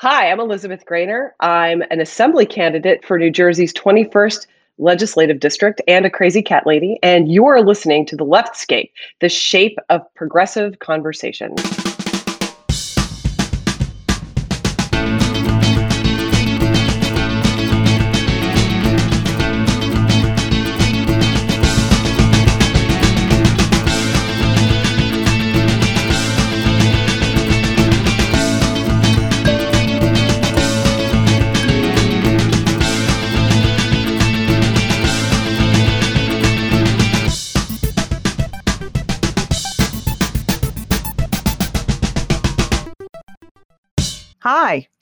Hi, I'm Elizabeth Graner. I'm an assembly candidate for New Jersey's 21st legislative district and a crazy cat lady. And you're listening to The Leftscape, the shape of progressive conversation.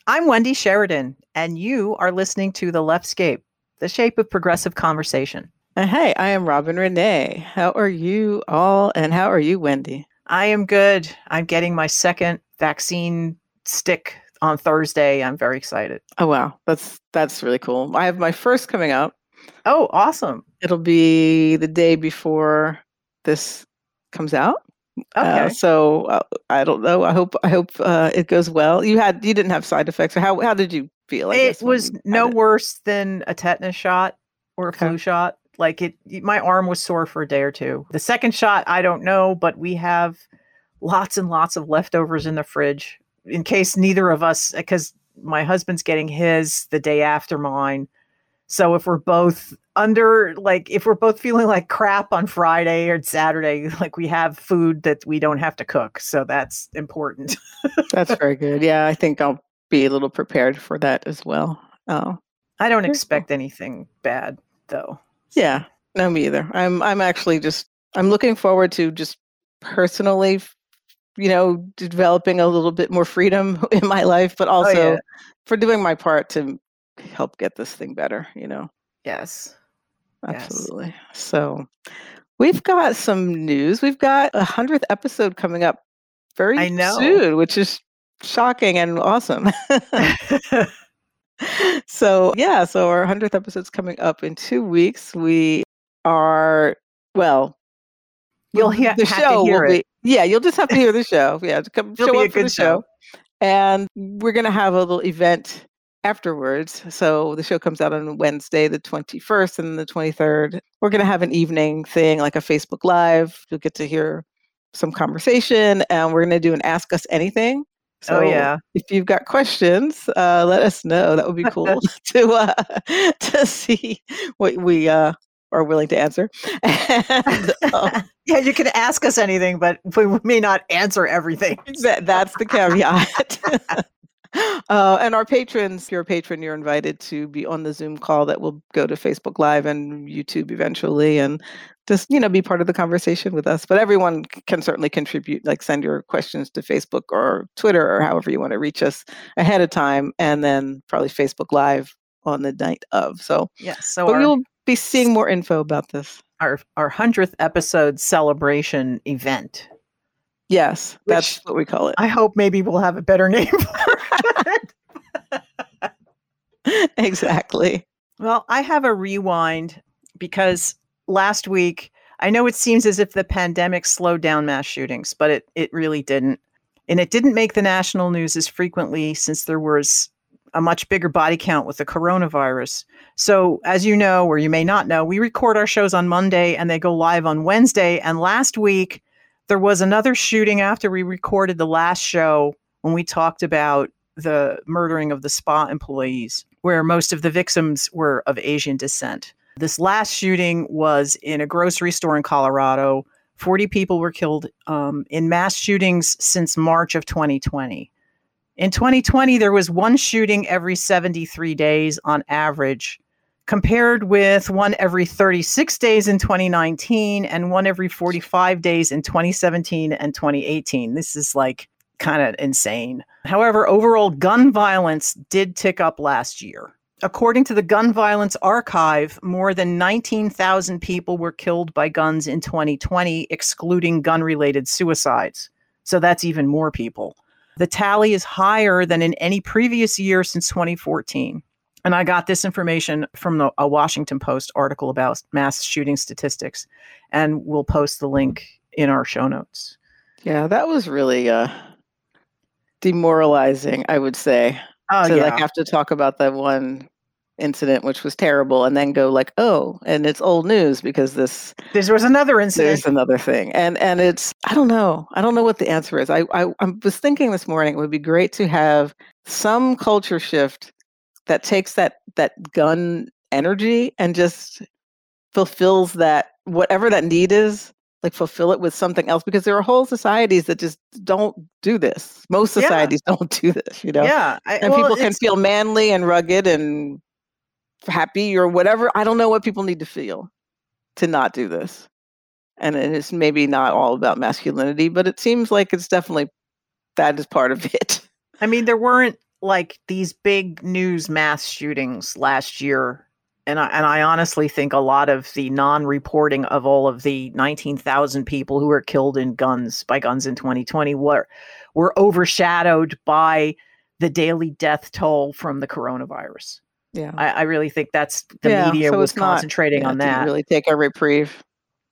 I'm Wendy Sheridan, and you are listening to The Leftscape, the shape of progressive conversation. Uh, hey, I am Robin Renee. How are you all? And how are you, Wendy? I am good. I'm getting my second vaccine stick on Thursday. I'm very excited. Oh wow, that's that's really cool. I have my first coming up. Oh, awesome. It'll be the day before this comes out. Uh, Okay. Uh, so uh, I don't know. I hope I hope uh, it goes well. You had you didn't have side effects. How how did you feel? I it was no it? worse than a tetanus shot or a Okay. flu shot. Like it, my arm was sore for a day or two. The second shot, I don't know, but we have lots and lots of leftovers in the fridge in case neither of us, because my husband's getting his the day after mine. So if we're both under, like, if we're both feeling like crap on Friday or Saturday, like we have food that we don't have to cook. So that's important. That's very good. Yeah, I think I'll be a little prepared for that as well. Oh, I don't expect anything bad though. Yeah, no, me either. I'm I'm actually just I'm looking forward to just personally, you know, developing a little bit more freedom in my life, but also Oh, yeah. for doing my part to help get this thing better. You know, Yes. Yes. absolutely. So we've got some news. We've got a hundredth episode coming up very I know. soon, which is shocking and awesome. so yeah, so our hundredth episode's coming up in two weeks. We are well. You'll the- he- the have to show hear will it. be yeah. You'll just have to hear the show. Yeah, to come It'll show be a up for the show, show. and we're gonna have a little event afterwards. So the show comes out on Wednesday, the twenty first, and the twenty third. We're gonna have an evening thing, like a Facebook Live. You'll get to hear some conversation, and we're gonna do an Ask Us Anything. Oh, yeah. If you've got questions, uh, let us know. That would be cool to uh, to see what we uh, are willing to answer. And, um, Yeah, you can ask us anything, but we may not answer everything. that, that's the caveat. Uh, and our patrons, if you're a patron, you're invited to be on the Zoom call that will go to Facebook Live and YouTube eventually, and just you know be part of the conversation with us. But everyone can certainly contribute, like send your questions to Facebook or Twitter or however you want to reach us ahead of time, and then probably Facebook Live on the night of. So, Yes. So but our, you'll be seeing more info about this. our our hundredth episode celebration event. Yes, that's what we call it. I hope maybe we'll have a better name. exactly. Well, I have a rewind because last week I know it seems as if the pandemic slowed down mass shootings, but it it really didn't. And it didn't make the national news as frequently since there was a much bigger body count with the coronavirus. So, as you know, or you may not know, we record our shows on Monday and they go live on Wednesday. And last week, there was another shooting after we recorded the last show when we talked about the murdering of the spa employees, where most of the victims were of Asian descent. This last shooting was in a grocery store in Colorado. 40 people were killed um, in mass shootings since March of 2020. In 2020, there was one shooting every 73 days on average, compared with one every 36 days in 2019 and one every 45 days in 2017 and 2018. This is like kind of insane. However, overall gun violence did tick up last year. According to the Gun Violence Archive, more than 19,000 people were killed by guns in 2020, excluding gun related suicides. So that's even more people. The tally is higher than in any previous year since 2014. And I got this information from the, a Washington Post article about mass shooting statistics, and we'll post the link in our show notes. Yeah, that was really uh demoralizing, I would say. Oh to yeah. like have to talk about that one incident which was terrible and then go like oh and it's old news because this there was another incident. there's another thing and and it's i don't know i don't know what the answer is i i, I was thinking this morning it would be great to have some culture shift that takes that that gun energy and just fulfills that whatever that need is like fulfill it with something else because there are whole societies that just don't do this most Yeah. societies don't do this you know Yeah, I, and well, people can feel manly and rugged and happy or whatever. I don't know what people need to feel to not do this. And it is maybe not all about masculinity, but it seems like it's definitely that is part of it. I mean, there weren't like these big news mass shootings last year. And I, and I honestly think a lot of the non-reporting of all of the 19,000 people who were killed in guns by guns in 2020 were were overshadowed by the daily death toll from the coronavirus. Yeah. I, I really think that's the Yeah, media so was it's not- concentrating Yeah, on that. really take a reprieve.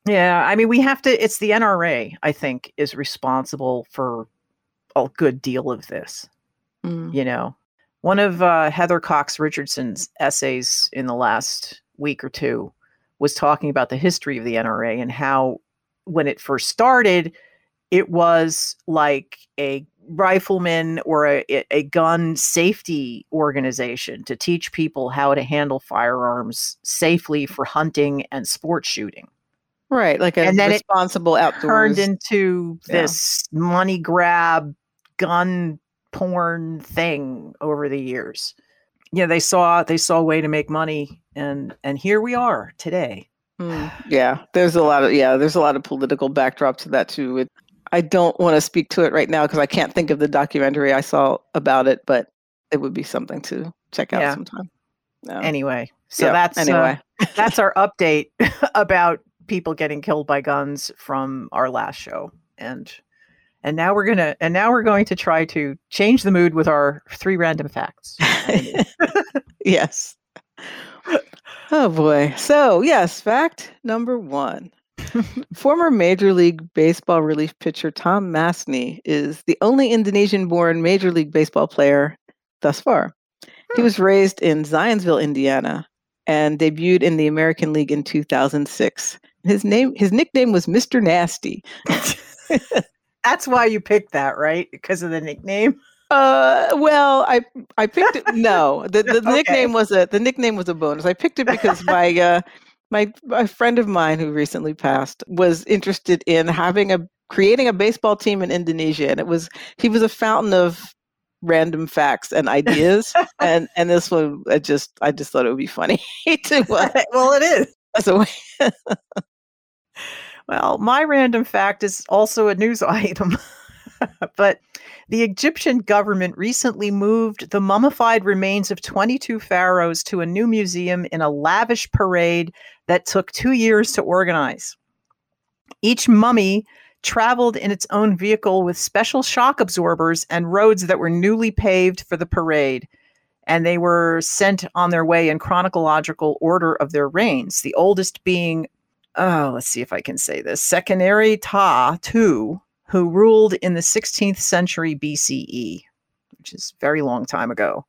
Yeah, I mean, we have to. It's the NRA, I think, is responsible for a good deal of this. Mm. You know, one of uh, Heather Cox Richardson's essays in the last week or two was talking about the history of the NRA and how, when it first started, it was like a rifleman or a, a- gun safety organization to teach people how to handle firearms safely for hunting and sport shooting Right. Like a And then it responsible outdoors. turned into Yeah. this money grab gun porn thing over the years. Yeah, they saw they saw a way to make money and and here we are today. Mm, yeah, there's a lot of yeah, there's a lot of political backdrop to that too. It, I don't want to speak to it right now because I can't think of the documentary I saw about it, but it would be something to check out Yeah. sometime. Yeah. Anyway, so Yeah, that's anyway. uh, that's our update about people getting killed by guns from our last show. And and now we're gonna and now we're going to try to change the mood with our three random facts. yes. Oh boy. So, yes, fact number one. Former Major League Baseball relief pitcher Tom Mastny is the only Indonesian born Major League Baseball player thus far. He Hmm. was raised in Zionsville, Indiana, and debuted in the American League in 2006. His name his nickname was Mr. Nasty. That's why you picked that, right? Because of the nickname. Uh, well, I I picked it. No, the, the Okay. nickname was a the nickname was a bonus. I picked it because my uh my a friend of mine who recently passed was interested in having a creating a baseball team in Indonesia, and it was he was a fountain of random facts and ideas, and and this one I just I just thought it would be funny to uh, well, it is. as a way. Well, my random fact is also a news item. but the Egyptian government recently moved the mummified remains of 22 pharaohs to a new museum in a lavish parade that took two years to organize. Each mummy traveled in its own vehicle with special shock absorbers and roads that were newly paved for the parade. And they were sent on their way in chronological order of their reigns, the oldest being oh, let's see if I can say this. Seqenenre Tao II, who ruled in the 16th century BCE, which is very long time ago.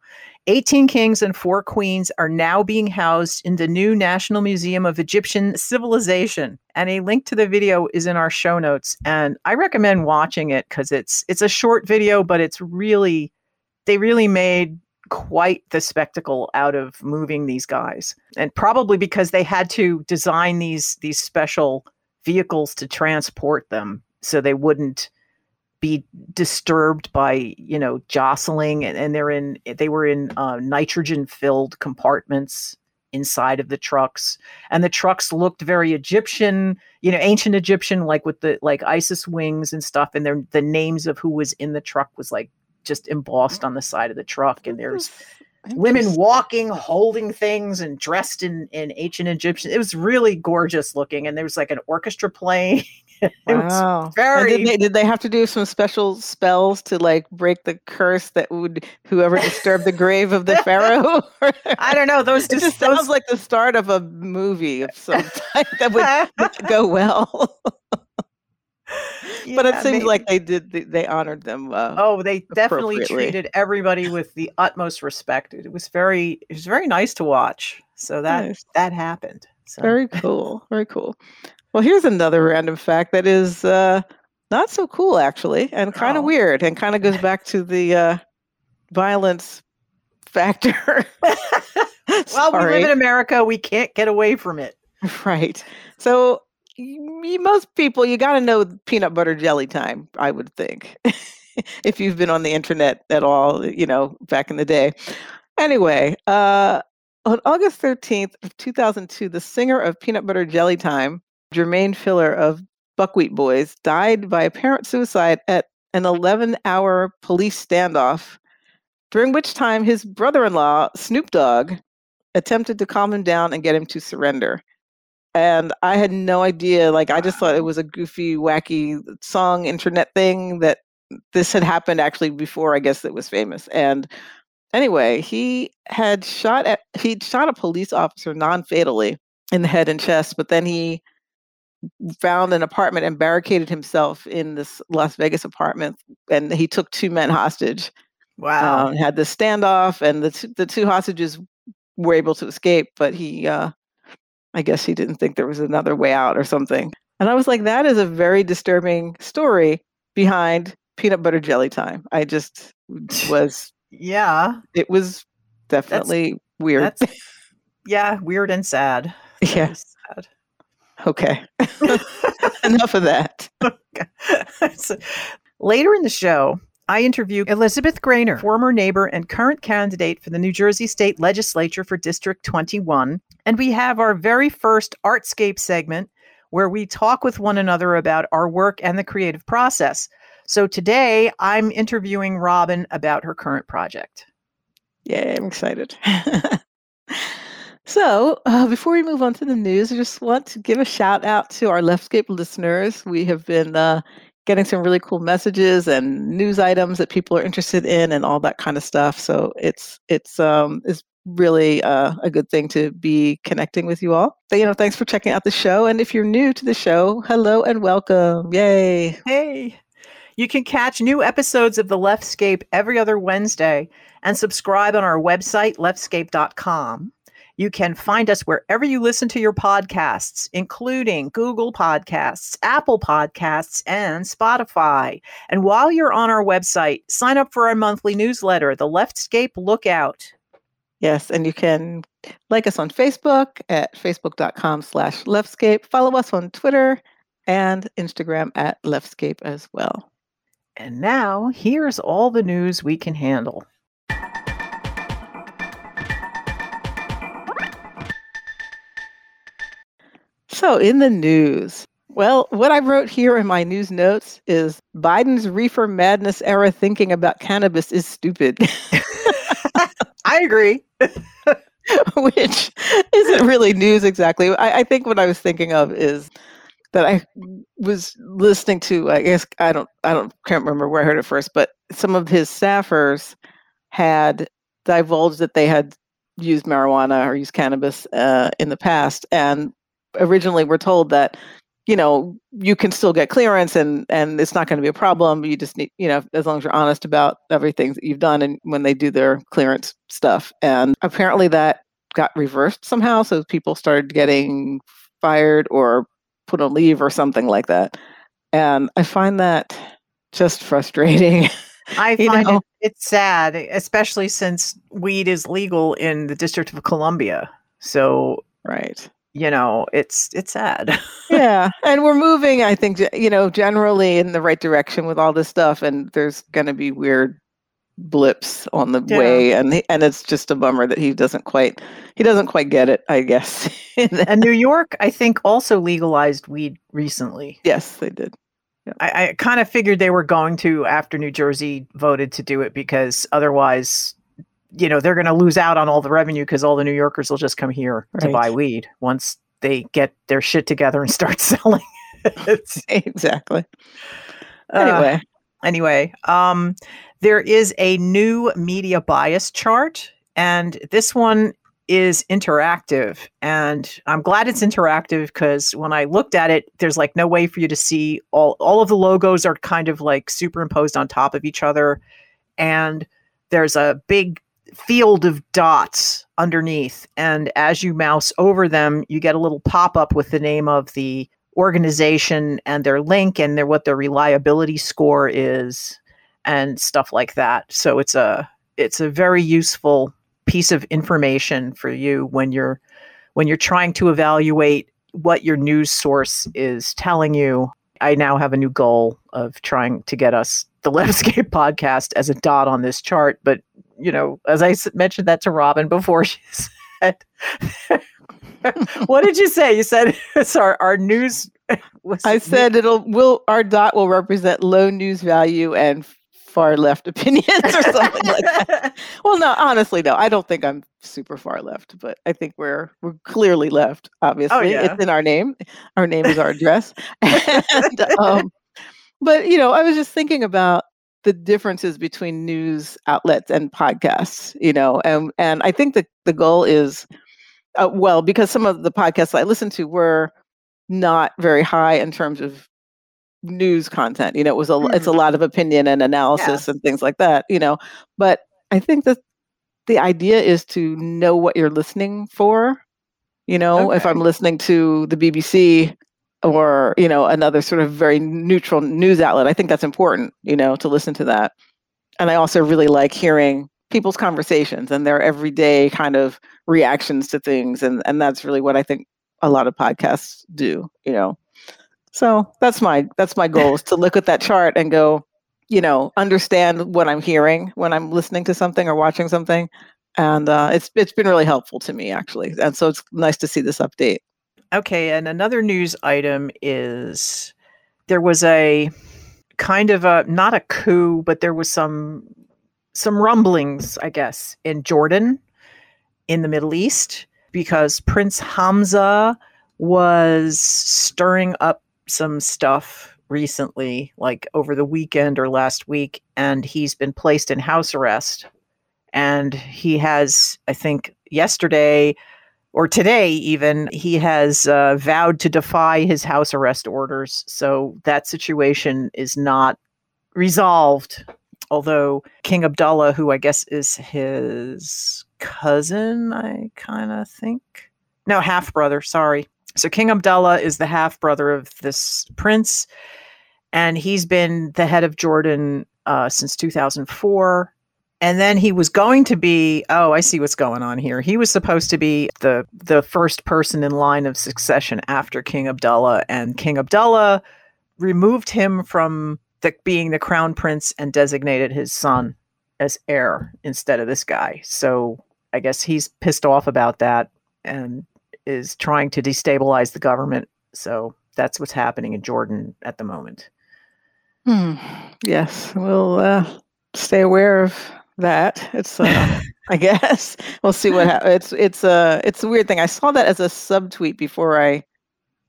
18 kings and four queens are now being housed in the new National Museum of Egyptian Civilization. And a link to the video is in our show notes. And I recommend watching it because it's it's a short video, but it's really they really made quite the spectacle out of moving these guys. And probably because they had to design these these special vehicles to transport them so they wouldn't be disturbed by you know jostling. And, and they're in they were in uh, nitrogen filled compartments inside of the trucks. And the trucks looked very egyptian you know ancient egyptian like with the like isis wings and stuff. And the names of who was in the truck was like just embossed on the side of the truck and there's women walking holding things and dressed in in ancient egyptian it was really gorgeous looking and there was like an orchestra playing it was Wow. Very did they, did they have to do some special spells to like break the curse that would whoever disturbed the grave of the pharaoh? i don't know those just just those sounds like the start of a movie of some type that would go well. but it seems maybe. like they did. They, honored them. Uh, Oh, they definitely treated everybody with the utmost respect. It was very, it was very nice to watch. So that nice. that happened. So Very cool. Very cool. Well, here's another random fact that is uh, not so cool, actually, and kind Oh. of weird, and kind of goes back to the uh, violence factor. well, we live in America. We can't get away from it. Right. So, most people, you got to know peanut butter jelly time, I would think, if you've been on the internet at all, you know, back in the day. Anyway, uh, on August 13th of 2002, the singer of Peanut Butter Jelly Time, Jermaine Fuller of Buckwheat Boyz, died by apparent suicide at an 11 hour police standoff, during which time his brother in law, Snoop Dogg, attempted to calm him down and get him to surrender. And I had no idea. Like, I just thought it was a goofy, wacky song internet thing that this had happened actually before I guess it was famous. And anyway, he had shot at he'd shot a police officer non-fatally in the head and chest, but then he found an apartment and barricaded himself in this Las Vegas apartment and he took two men hostage Wow. um, had this standoff, and the two, the two hostages were able to escape, but he, uh, I guess, he didn't think there was another way out or something. And I was like, that is a very disturbing story behind peanut butter jelly time. I just was, yeah. it was definitely weird. That's yeah, weird and sad. yeah. Sad. Okay. Enough of that. Later in the show, I interview Elizabeth Graner, former neighbor and current candidate for the New Jersey State Legislature for District 21. And we have our very first Artscape segment where we talk with one another about our work and the creative process. So today I'm interviewing Robin about her current project. Yeah, I'm excited. so, uh, before we move on to the news, I just want to give a shout out to our Leftscape listeners. We have been uh, getting some really cool messages and news items that people are interested in, and all that kind of stuff. So it's it's um it's really uh, a good thing to be connecting with you all. You know, thanks for checking out the show. And if you're new to the show, hello and welcome! Yay! Hey, you can catch new episodes of The Leftscape every other Wednesday and subscribe on our website, leftscape.com. You can find us wherever you listen to your podcasts, including Google Podcasts, Apple Podcasts, and Spotify. And while you're on our website, sign up for our monthly newsletter, The Leftscape Lookout. Yes, and you can like us on Facebook at facebook.com slash leftscape. Follow us on Twitter and Instagram at leftscape as well. And now, here's all the news we can handle. So, in the news, well, what I wrote here in my news notes is Biden's reefer madness era thinking about cannabis is stupid, I agree. which isn't really news exactly. I, I think what I was thinking of is that I was listening to, I guess, I don't, I don't, can't remember where I heard it first, but some of his staffers had divulged that they had used marijuana or used cannabis uh, in the past, and originally we were told that you know you can still get clearance and and it's not going to be a problem. You just need you know as long as you're honest about everything that you've done and when they do their clearance stuff. And apparently that got reversed somehow so people started getting fired or put on leave or something like that. And i find that just frustrating I find it it's sad, especially since weed is legal in the District of Columbia. So right you know, it's it's sad. yeah and we're moving i think you know generally in the right direction with all this stuff and there's going to be weird blips on the Yeah. way and he- and it's just a bummer that he doesn't quite he doesn't quite get it i guess and New York, I think, also legalized weed recently. yes they did I, I kind of figured they were going to after New Jersey voted to do it because otherwise, you know, they're going to lose out on all the revenue because all the New Yorkers will just come here to buy weed once they get their shit together and start selling. Exactly uh, anyway anyway, um, there is a new media bias chart, and this one is interactive. And I'm glad it's interactive because when I looked at it, there's like no way for you to see all all of the logos are kind of like superimposed on top of each other. And there's a big field of dots underneath. And as you mouse over them, you get a little pop-up with the name of the organization and their link and their what their reliability score is and stuff like that. So it's a it's a very useful piece of information for you when you're when you're trying to evaluate what your news source is telling you. I now have a new goal of trying to get us the Leftscape podcast as a dot on this chart. But you know, as I mentioned that to Robin before, she said, "What did you say?" You said it's our our news. I said it'll will our dot will represent low news value and far left opinions or something like that. Well, no, honestly, no, I don't think I'm super far left, but I think we're we're clearly left. Oh, Obviously, yeah. it's in our name. Our name is our address. and, um, but you know, I was just thinking about the differences between news outlets and podcasts. You know, and and I think that the goal is, uh, well, because some of the podcasts I listened to were not very high in terms of news content you know it was a it's a lot of opinion and analysis Yes. and things like that you know but i think that the idea is to know what you're listening for you know if i'm listening to the bbc or you know another sort of very neutral news outlet. I think that's important you know to listen to that. And i also really like hearing people's conversations and their everyday kind of reactions to things. And and that's really what i think a lot of podcasts do you know. So that's my that's my goal is to look at that chart and go you know understand what i'm hearing when i'm listening to something or watching something. And uh, it's it's been really helpful to me actually. And so it's nice to see this update Okay, and another news item is there was a kind of a not a coup, but there was some some rumblings, I guess, in Jordan in the Middle East because Prince Hamza was stirring up some stuff recently, like over the weekend or last week, and he's been placed in house arrest. And he has, I think, yesterday or today even he has uh, vowed to defy his house arrest orders. So that situation is not resolved although king abdullah who i guess is his cousin i kind of think? No half brother sorry. So king abdullah is the half brother of this prince and he's been the head of jordan uh, since 2004 and then he was going to be oh i see what's going on here. He was supposed to be the the first person in line of succession after king abdullah and king abdullah removed him from the, being the crown prince and designated his son as heir instead of this guy. So i guess he's pissed off about that and is trying to destabilize the government. So that's what's happening in jordan at the moment. Hmm. Yes, we'll uh, stay aware of that. It's, uh, I guess, we'll see what happens. It's it's a it's a weird thing. I saw that as a subtweet before I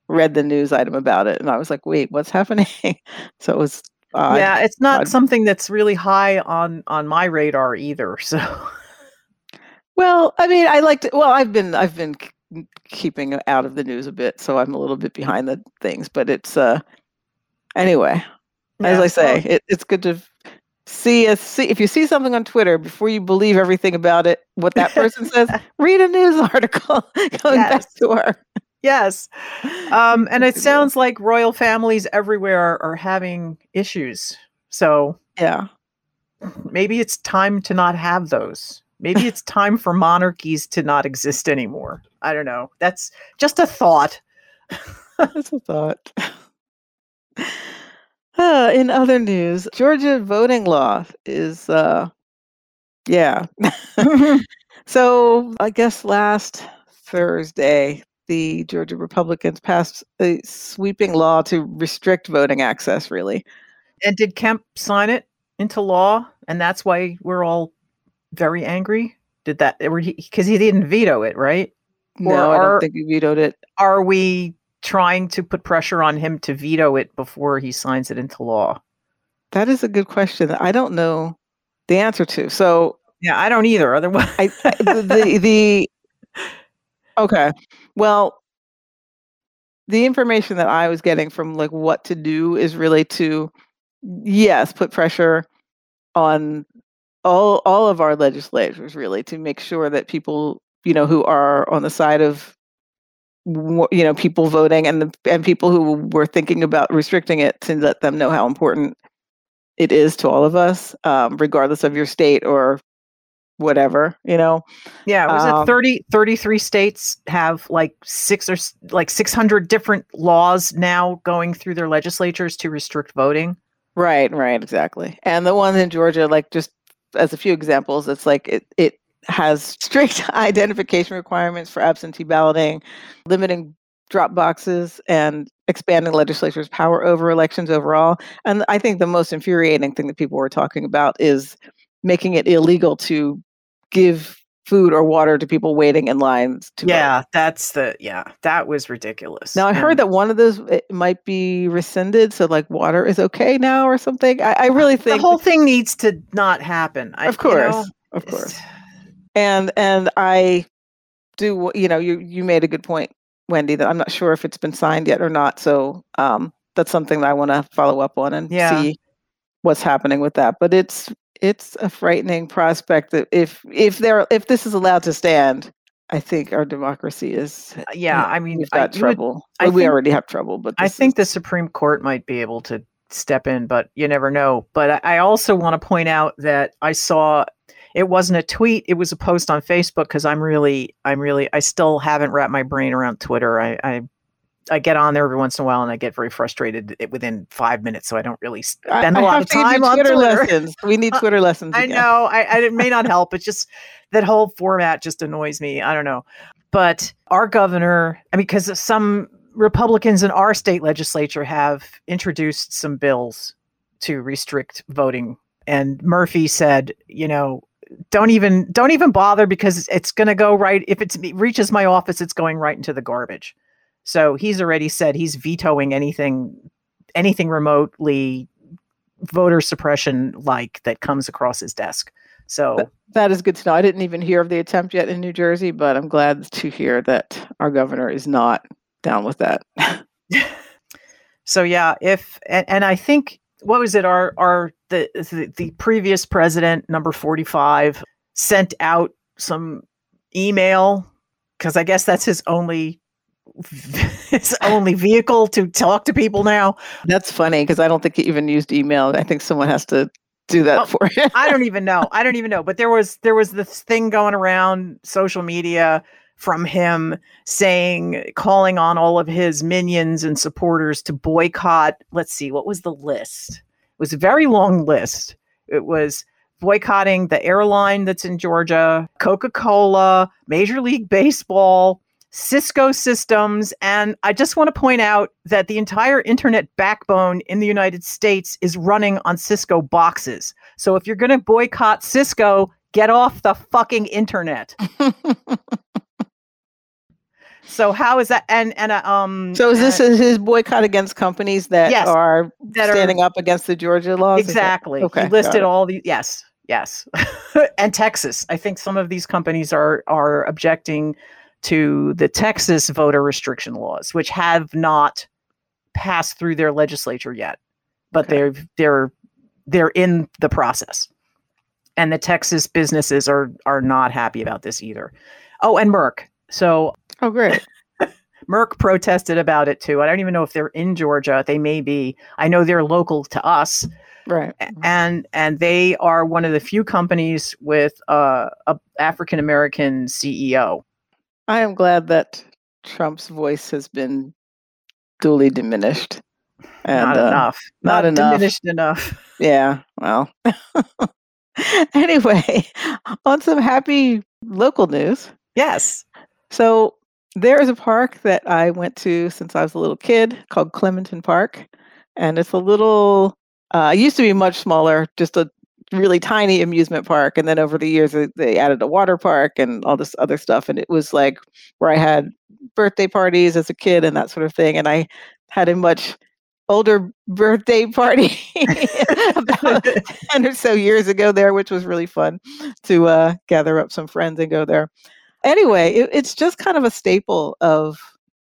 read the news item about it, and I was like, "Wait, what's happening?" so it was odd. yeah it's not odd. something that's really high on on my radar either so Well, I mean, I like to. Well, I've been I've been keeping out of the news a bit, so I'm a little bit behind the things. But it's uh anyway. As I say, well, it, it's good to see a see if you see something on Twitter before you believe everything about it, what that person says. Read a news article going back to her. yes. Um and it sounds like royal families everywhere are, are having issues. So Yeah, maybe it's time to not have those. Maybe it's time for monarchies to not exist anymore. I don't know. That's just a thought. That's a thought. Uh, in other news, Georgia voting law is uh, yeah. So I guess last Thursday, the Georgia Republicans passed a sweeping law to restrict voting access. Really, and did kemp sign it into law and that's why we're all very angry did that because he didn't veto it right Or no, I don't think he vetoed it. are we trying to put pressure on him to veto it before he signs it into law? That is a good question. I don't know the answer to. So Yeah, I don't either. Otherwise, I, the the Okay. Well, the information that I was getting from like what to do is really to yes, put pressure on all all of our legislators really to make sure that people, you know, who are on the side of you know, people voting and the, and people who were thinking about restricting it to let them know how important it is to all of us, um, regardless of your state or whatever, you know. Yeah, was um, it 30 33 states have like six or like 600 different laws now going through their legislatures to restrict voting. Right, right, exactly. And the one in Georgia like just as a few examples, it's like it it has strict identification requirements for absentee balloting, limiting drop boxes and expanding legislature's power over elections overall. And I think the most infuriating thing that people were talking about is making it illegal to give food or water to people waiting in lines to yeah vote. that's the yeah that was ridiculous now i heard that one of those might be rescinded so like water is okay now or something i, I really think the whole thing needs to not happen of course you know, of course and and i do you know you you made a good point wendy that i'm not sure if it's been signed yet or not so um that's something that i want to follow up on and yeah. see what's happening with that but it's it's a frightening prospect that if if there if this is allowed to stand, I think our democracy is. Uh, yeah, I mean, we've got I, trouble. Would, well, we think, already have trouble, but I think is, the Supreme Court might be able to step in, but you never know. But I also want to point out that I saw it wasn't a tweet; it was a post on Facebook because I'm really, I'm really, I still haven't wrapped my brain around Twitter. I, I I get on there every once in a while and I get very frustrated within five minutes. So I don't really spend I, a lot of time on Twitter, Twitter. lessons. We need uh, Twitter lessons. I know. I, I, it may not help. It's just that whole format just annoys me. I don't know. But our governor, I mean, because some Republicans in our state legislature have introduced some bills to restrict voting. And Murphy said, you know, don't even don't even bother because it's going to go right if it reaches my office it's going right into the garbage so he's already said he's vetoing anything anything remotely voter suppression like that comes across his desk. So that is good to know. I didn't even hear of the attempt yet in New Jersey, but I'm glad to hear that our governor is not down with that. so yeah, if and, and I think what was it our our the, the the previous president number 45 sent out some email because I guess that's his only his only vehicle to talk to people now. That's funny because I don't think he even used email. I think someone has to do that well, for him. I don't even know. I don't even know. But there was there was this thing going around social media from him saying calling on all of his minions and supporters to boycott. Let's see, what was the list? It was a very long list. It was boycotting the airline that's in Georgia, Coca-Cola, Major League Baseball, Cisco systems. And I just want to point out that the entire internet backbone in the United States is running on Cisco boxes. So if you're going to boycott Cisco, get off the fucking internet. so how is that? And and uh, um. So is this uh, his boycott against companies that yes, are that standing are, up against the Georgia laws? Exactly. Okay. He listed all these. Yes. Yes. and Texas. I think some of these companies are are objecting to the Texas voter restriction laws, which have not passed through their legislature yet, but okay. they're they're they're in the process. And the Texas businesses are are not happy about this either. Oh, and Merck. So Oh great. Merck protested about it too. I don't even know if they're in Georgia. They may be. I know they're local to us. Right. And and they are one of the few companies with uh, a African American CEO. I am glad that Trump's voice has been duly diminished. And, not uh, enough. Not, not enough. Diminished enough. Yeah. Well. anyway, on some happy local news. Yes. So there is a park that I went to since I was a little kid called Clementon Park. And it's a little, uh, it used to be much smaller, just a really tiny amusement park and then over the years they added a water park and all this other stuff and it was like where i had birthday parties as a kid and that sort of thing and i had a much older birthday party about 10 or so years ago there which was really fun to uh, gather up some friends and go there anyway, it, it's just kind of a staple of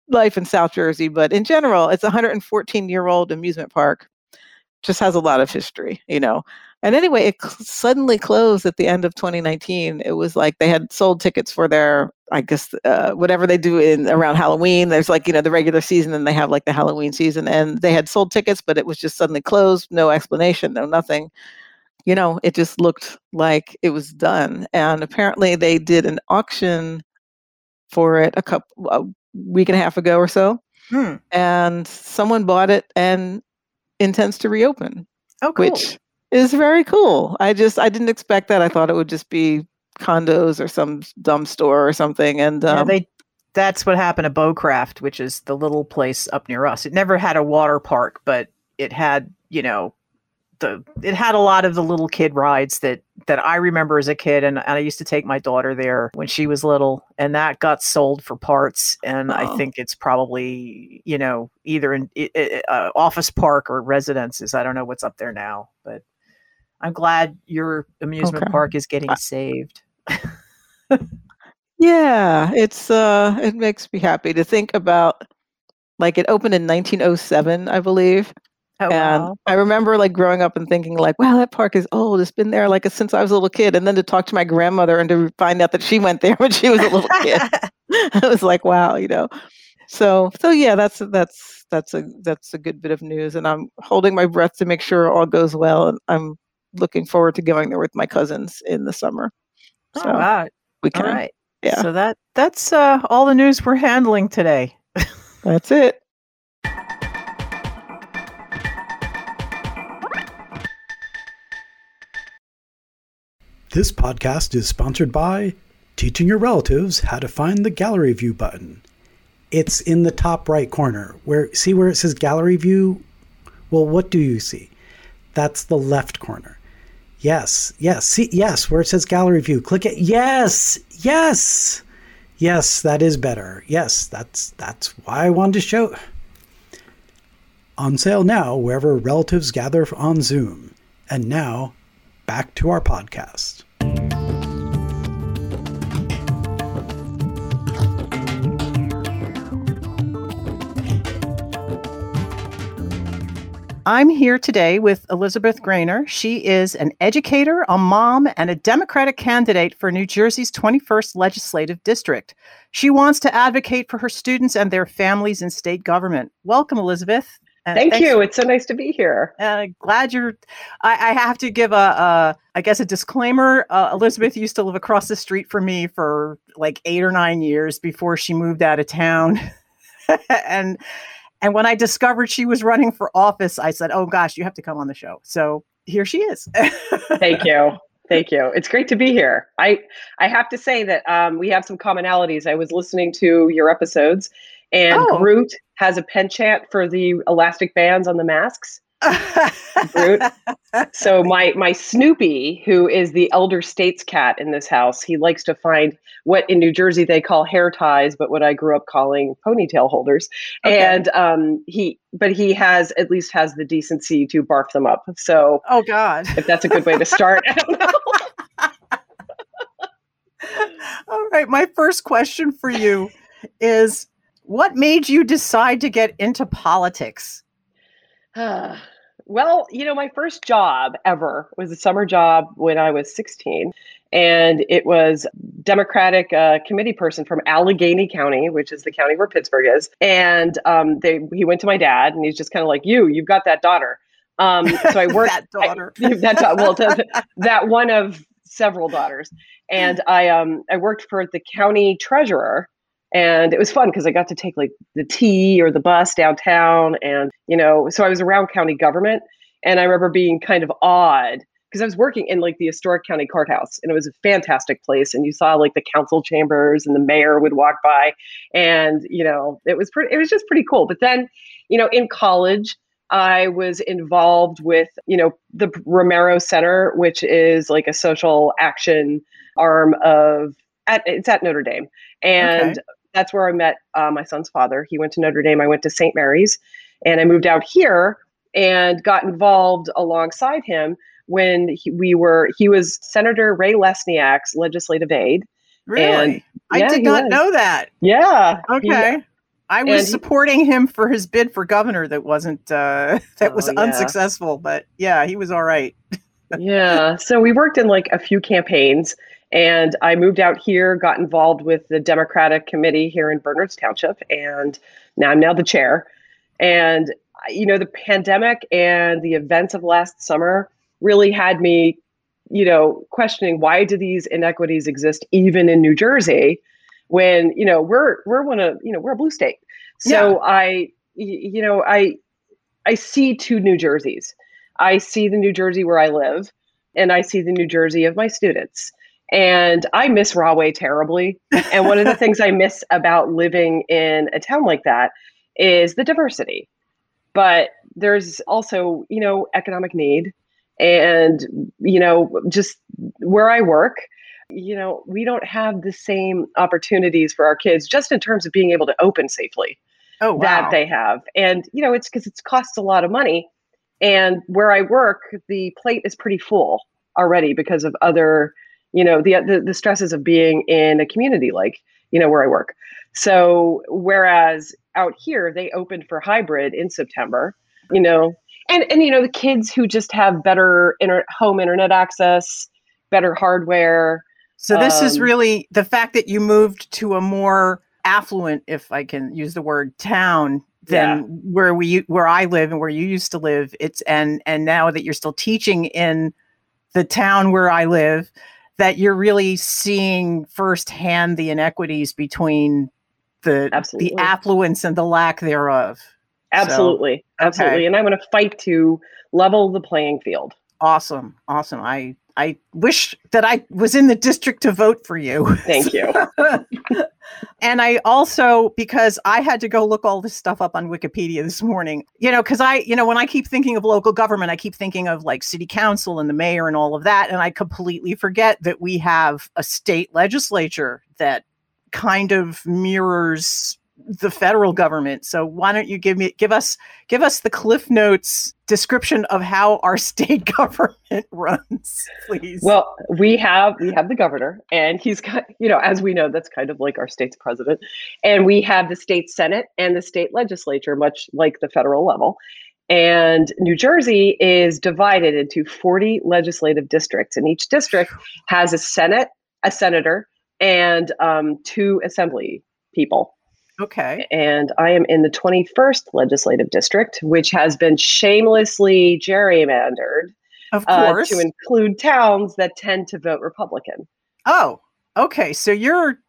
life in South Jersey, but in general, it's a 114 year old amusement park. Just has a lot of history, you know. And anyway, it cl- suddenly closed at the end of 2019. It was like they had sold tickets for their, I guess, uh, whatever they do in around Halloween. There's like you know the regular season, and they have like the Halloween season, and they had sold tickets, but it was just suddenly closed. No explanation, no nothing. You know, it just looked like it was done. And apparently, they did an auction for it a couple a week and a half ago or so, Hmm. and someone bought it and intends to reopen Oh, cool. which is very cool. I just I didn't expect that. I thought it would just be condos or some dumb store or something. And Yeah, um, they that's what happened to Bowcraft, which is the little place up near us. It never had a water park, but it had, you know, the it had a lot of the little kid rides that that I remember as a kid and, and I used to take my daughter there when she was little and that got sold for parts and I Oh. think it's probably, you know, either in i- i- uh, office park or residences. I don't know what's up there now, but I'm glad your amusement Okay. park is getting I- saved. yeah, it's uh, it makes me happy to think about. Like it opened in 1907, I believe, Oh, and wow. I remember like growing up and thinking like, wow, that park is old. It's been there like since I was a little kid. And then to talk to my grandmother and to find out that she went there when she was a little kid. I was like, wow, you know. So so yeah, that's that's that's a that's a good bit of news, and I'm holding my breath to make sure all goes well, and I'm looking forward to going there with my cousins in the summer. Oh, So wow. we can. right. Yeah. So that that's uh, all the news we're handling today. That's it. This podcast is sponsored by Teaching Your Relatives How to Find the Gallery View button. It's in the top right corner. Where see where it says Gallery View? Well, what do you see? That's the left corner. Yes, yes, see yes, where it says Gallery View. Click it. Yes, yes. Yes, that is better. Yes, that's that's why I wanted to show on sale now wherever relatives gather on Zoom. And now back to our podcast. I'm here today with Elizabeth Graner. She is an educator, a mom, and a Democratic candidate for New Jersey's 21st Legislative District. She wants to advocate for her students and their families in state government. Welcome, Elizabeth. And Thank thanks you. It's so nice to be here. Uh, glad you're. I, I have to give a, a, I guess, a disclaimer. Uh, Elizabeth used to live across the street from me for like eight or nine years before she moved out of town, and and when I discovered she was running for office, I said, "Oh gosh, you have to come on the show." So here she is. Thank you. Thank you. It's great to be here. I I have to say that um, we have some commonalities. I was listening to your episodes, and Oh. Groot has a penchant for the elastic bands on the masks. So my my Snoopy, who is the elder states cat in this house, he likes to find what in New Jersey they call hair ties, but what I grew up calling ponytail holders. Okay. And um, he, but he has at least has the decency to barf them up. So oh God. if that's a good way to start, I don't know. All right. My first question for you is what made you decide to get into politics? well, you know, my first job ever was a summer job when I was 16. And it was Democratic uh, committee person from Allegheny County, which is the county where Pittsburgh is. And um, they, he went to my dad, and he's just kind of like, "You, you've got that daughter." Um, so I worked that daughter. I, that well, th- that one of several daughters, and I um I worked for the county treasurer, and it was fun because I got to take like the T or the bus downtown, and you know, so I was around county government, and I remember being kind of odd because I was working in like the historic county courthouse, and it was a fantastic place, and you saw like the council chambers, and the mayor would walk by, and you know, it was pretty, it was just pretty cool. But then, you know, in college. I was involved with, you know, the Romero Center, which is like a social action arm of at it's at Notre Dame, and Okay. That's where I met uh, my son's father. He went to Notre Dame. I went to St. Mary's, and I moved out here and got involved alongside him when he, we were. He was Senator Ray Lesniak's legislative aide, Really? I Yeah, did not was. know that. Yeah. he- Okay. I and was he- supporting him for his bid for governor that wasn't uh that was Oh, yeah. unsuccessful, but yeah, he was all right. yeah. So we worked in like a few campaigns and I moved out here, got involved with the Democratic committee here in Bernards Township, and now I'm now the chair. And you know, the pandemic and the events of last summer really had me, you know, questioning why do these inequities exist even in New Jersey when, you know, we're we're one of, you know, we're a blue state. So I, you know, I I see two New Jerseys. I see the New Jersey where I live, and I see the New Jersey of my students. And I miss Rahway terribly. And one of the things I miss about living in a town like that is the diversity. But there's also, you know, economic need. And, you know, just where I work, you know, we don't have the same opportunities for our kids just in terms of being able to open safely Oh wow. that they have. And, you know, it's because it costs a lot of money. And where I work, the plate is pretty full already because of other, you know, the, the, the stresses of being in a community like, you know, where I work. So, whereas out here, they opened for hybrid in September, you know, and, and, you know, the kids who just have better inter- home internet access, better hardware. So this is Um, really the fact that you moved to a more affluent, if I can use the word, town than Yeah. where we where I live and where you used to live. It's and and now that you're still teaching in the town where I live, that you're really seeing firsthand the inequities between the Absolutely. the affluence and the lack thereof. Absolutely. absolutely. And I'm going to fight to level the playing field. Awesome, awesome. I I wish that I was in the district to vote for you. Thank you. and I also, because I had to go look all this stuff up on Wikipedia this morning, you know, because I, you know, when I keep thinking of local government, I keep thinking of like city council and the mayor and all of that. And I completely forget that we have a state legislature that kind of mirrors the federal government. So why don't you give me give us give us the cliff notes description of how our state government runs, please. Well, we have we have the governor, and he's got you know, as we know, that's kind of like our state's president, and we have the state senate and the state legislature, much like the federal level. And New Jersey is divided into 40 legislative districts, and each district has a senate, a senator, and um, two assembly people. Okay. and I am in the 21st legislative district, which has been shamelessly gerrymandered Of uh, course. to include towns that tend to vote Republican. Oh, okay. So you're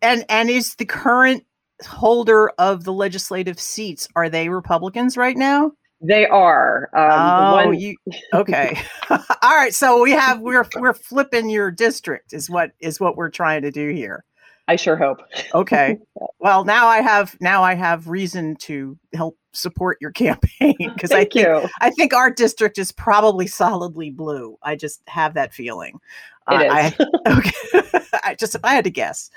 and and is the current holder of the legislative seats are they Republicans right now? They are. Um, oh, one, you okay? All right. So we have we're we're flipping your district is what is what we're trying to do here. I sure hope. Okay. well, now I have now I have reason to help support your campaign because I think you. I think our district is probably solidly blue. I just have that feeling. It Uh, is. I, okay. I just I had to guess.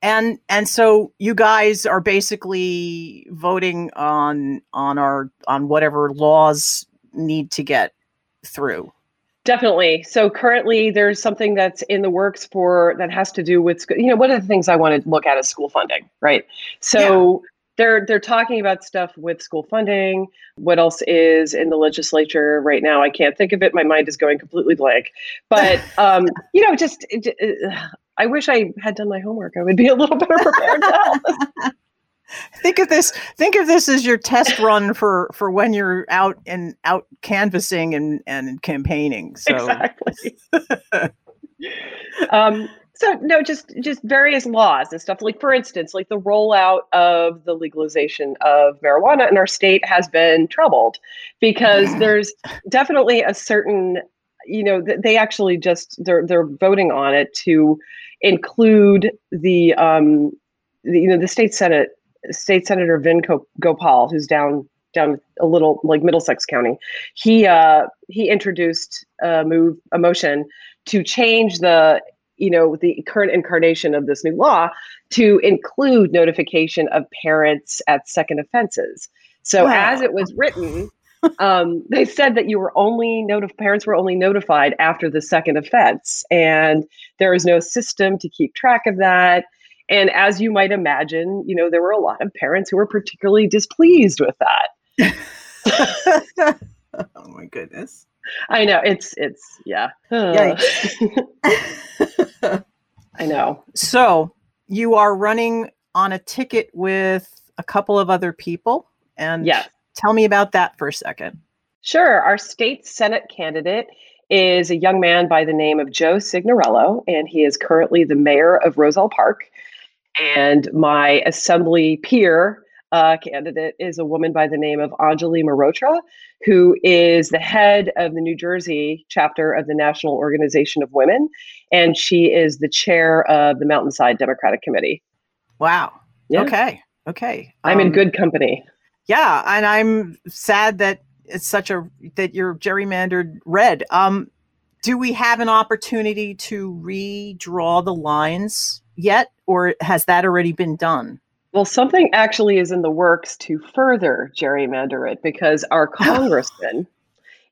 And and so you guys are basically voting on on our on whatever laws need to get through. Definitely. So currently, there's something that's in the works for that has to do with you know one of the things I want to look at is school funding, right? So they're they're talking about stuff with school funding. What else is in the legislature right now? I can't think of it. My mind is going completely blank. But um, you know, just it- it- I wish I had done my homework. I would be a little better prepared now. Think of this think of this as your test run for for when you're out and out canvassing and and campaigning. So exactly. um, so no, just just various laws and stuff. Like for instance, like the rollout of the legalization of marijuana in our state has been troubled because there's definitely a certain, you know, they actually just they're they're voting on it to include the um, the, you know, the state senate, state senator Vin Gopal, who's down down a little like Middlesex County. He uh, he introduced a move a motion to change the you know the current incarnation of this new law to include notification of parents at second offenses. So Wow. as it was written. um, they said that you were only notif- parents were only notified after the second offense, and there is no system to keep track of that. And as you might imagine, you know, there were a lot of parents who were particularly displeased with that. oh my goodness. I know it's it's yeah. I know. So you are running on a ticket with a couple of other people, and yes. tell me about that for a second. Sure. Our state senate candidate is a young man by the name of Joe Signorello, and he is currently the mayor of Roselle Park. And my assembly peer uh, candidate is a woman by the name of Anjali Mehrotra, who is the head of the New Jersey chapter of the National Organization of Women, and she is the chair of the Mountainside Democratic Committee. Wow. Yeah. Okay. Okay. I'm in um, good company. Yeah, and I'm sad that it's such a that you're gerrymandered red. Um, do we have an opportunity to redraw the lines yet, or has that already been done? Well, something actually is in the works to further gerrymander it because our congressman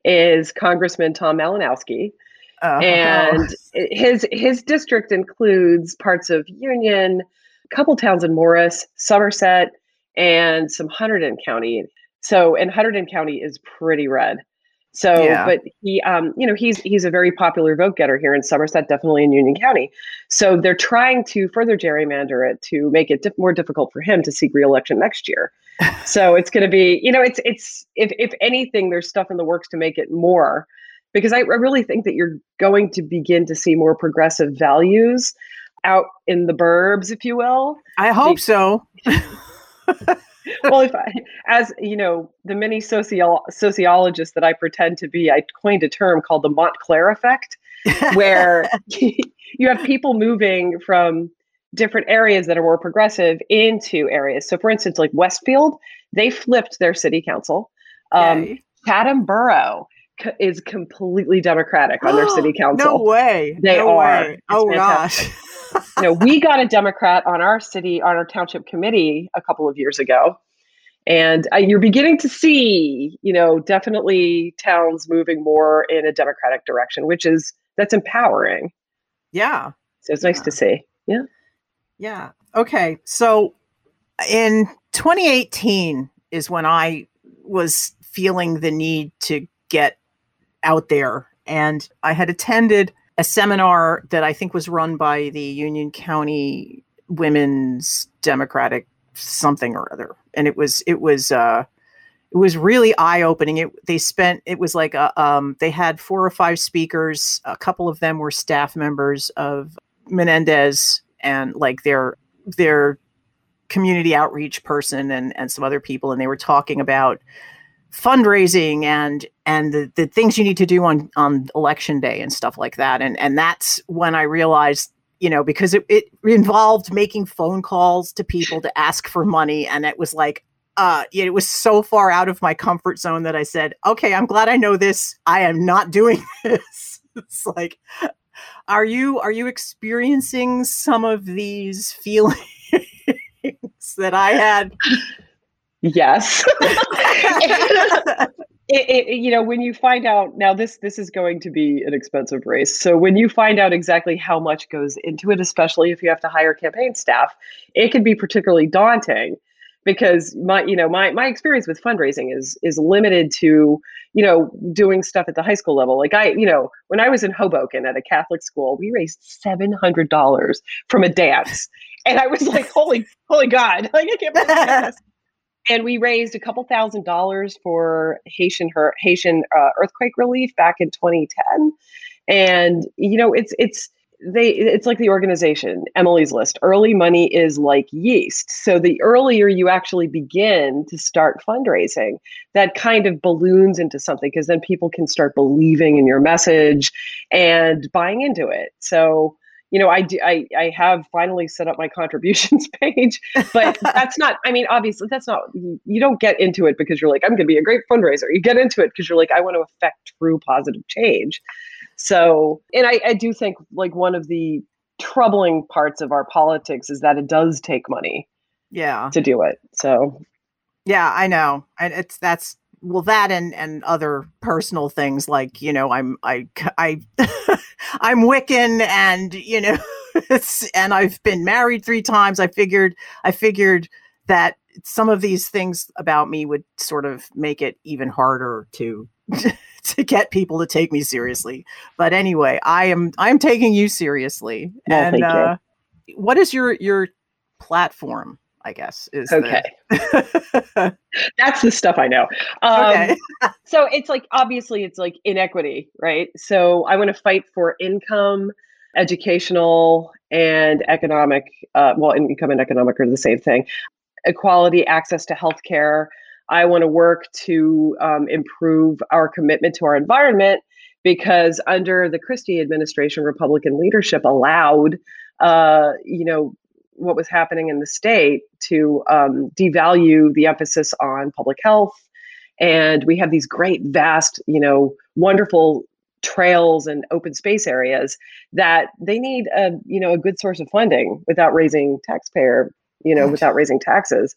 is Congressman Tom Malinowski. Uh, and his his district includes parts of Union, a couple towns in Morris, Somerset, and some Hunterdon County. So, and Hunterdon County is pretty red. So, yeah. but he, um, you know, he's he's a very popular vote getter here in Somerset, definitely in Union County. So they're trying to further gerrymander it to make it more difficult for him to seek reelection next year. so it's going to be, you know, it's it's if if anything, there's stuff in the works to make it more, because I, I really think that you're going to begin to see more progressive values out in the burbs, if you will. I hope so. well, if I, as you know, the many socio- sociologists that I pretend to be, I coined a term called the Montclair effect, where you have people moving from different areas that are more progressive into areas. So, for instance, like Westfield, they flipped their city council. Um, Chatham Borough is completely Democratic on their city council. No way. They no are. Way. Oh fantastic. gosh you know, we got a Democrat on our city, on our township committee a couple of years ago. And uh, you're beginning to see, you know, definitely towns moving more in a Democratic direction, which is that's empowering. Yeah. So it's nice to see. Yeah. Yeah. Okay. So in 2018 is when I was feeling the need to get out there. And I had attended a seminar that I think was run by the Union County Women's Democratic something or other, and it was it was uh, it was really eye opening. It they spent it was like a, um, they had four or five speakers. A couple of them were staff members of Menendez and like their their community outreach person and and some other people, and they were talking about fundraising and and the, the things you need to do on on election day and stuff like that. And and that's when i realized you know because it, it involved making phone calls to people to ask for money. And it was like uh it was so far out of my comfort zone that i said okay i'm glad i know this. I am not doing this. It's like are you are you experiencing some of these feelings that i had Yes. it, it, you know, when you find out now, this this is going to be an expensive race. So when you find out exactly how much goes into it, especially if you have to hire campaign staff, it can be particularly daunting because my you know my my experience with fundraising is is limited to you know doing stuff at the high school level. Like i you know when i was in hoboken at a catholic school we raised $700 from a dance. And i was like holy holy god. Like i can't believe this and we raised a couple thousand dollars for Haitian her Haitian uh, earthquake relief back in 2010. And you know, it's it's they it's like the organization emily's list. Early money is like yeast. So the earlier you actually begin to start fundraising that kind of balloons into something because then people can start believing in your message and buying into it. So you know, I do, I, I have finally set up my contributions page, but that's not, I mean, obviously that's not, you don't get into it because you're like, I'm going to be a great fundraiser. You get into it because you're like, I want to affect true positive change. So, and I, I do think like one of the troubling parts of our politics is that it does take money. Yeah. To do it. So, yeah, I know. And it's, that's, well that and and other personal things like you know i'm i i i'm wiccan and you know and I've been married three times. I figured I figured that some of these things about me would sort of make it even harder to to get people to take me seriously. But anyway, I am I'm taking you seriously. Well, and uh, what is your your platform? I guess is okay. The... That's the stuff I know. Um, okay. so it's like obviously it's like inequity, right? So I want to fight for income, educational, and economic. Uh, well, income and economic are the same thing. Equality, access to healthcare. I want to work to um, improve our commitment to our environment because under the Christie administration, Republican leadership allowed, uh, you know, what was happening in the state to um, devalue the emphasis on public health. And we have these great, vast, you know, wonderful trails and open space areas that they need a, you know, a good source of funding without raising taxpayer, you know, without raising taxes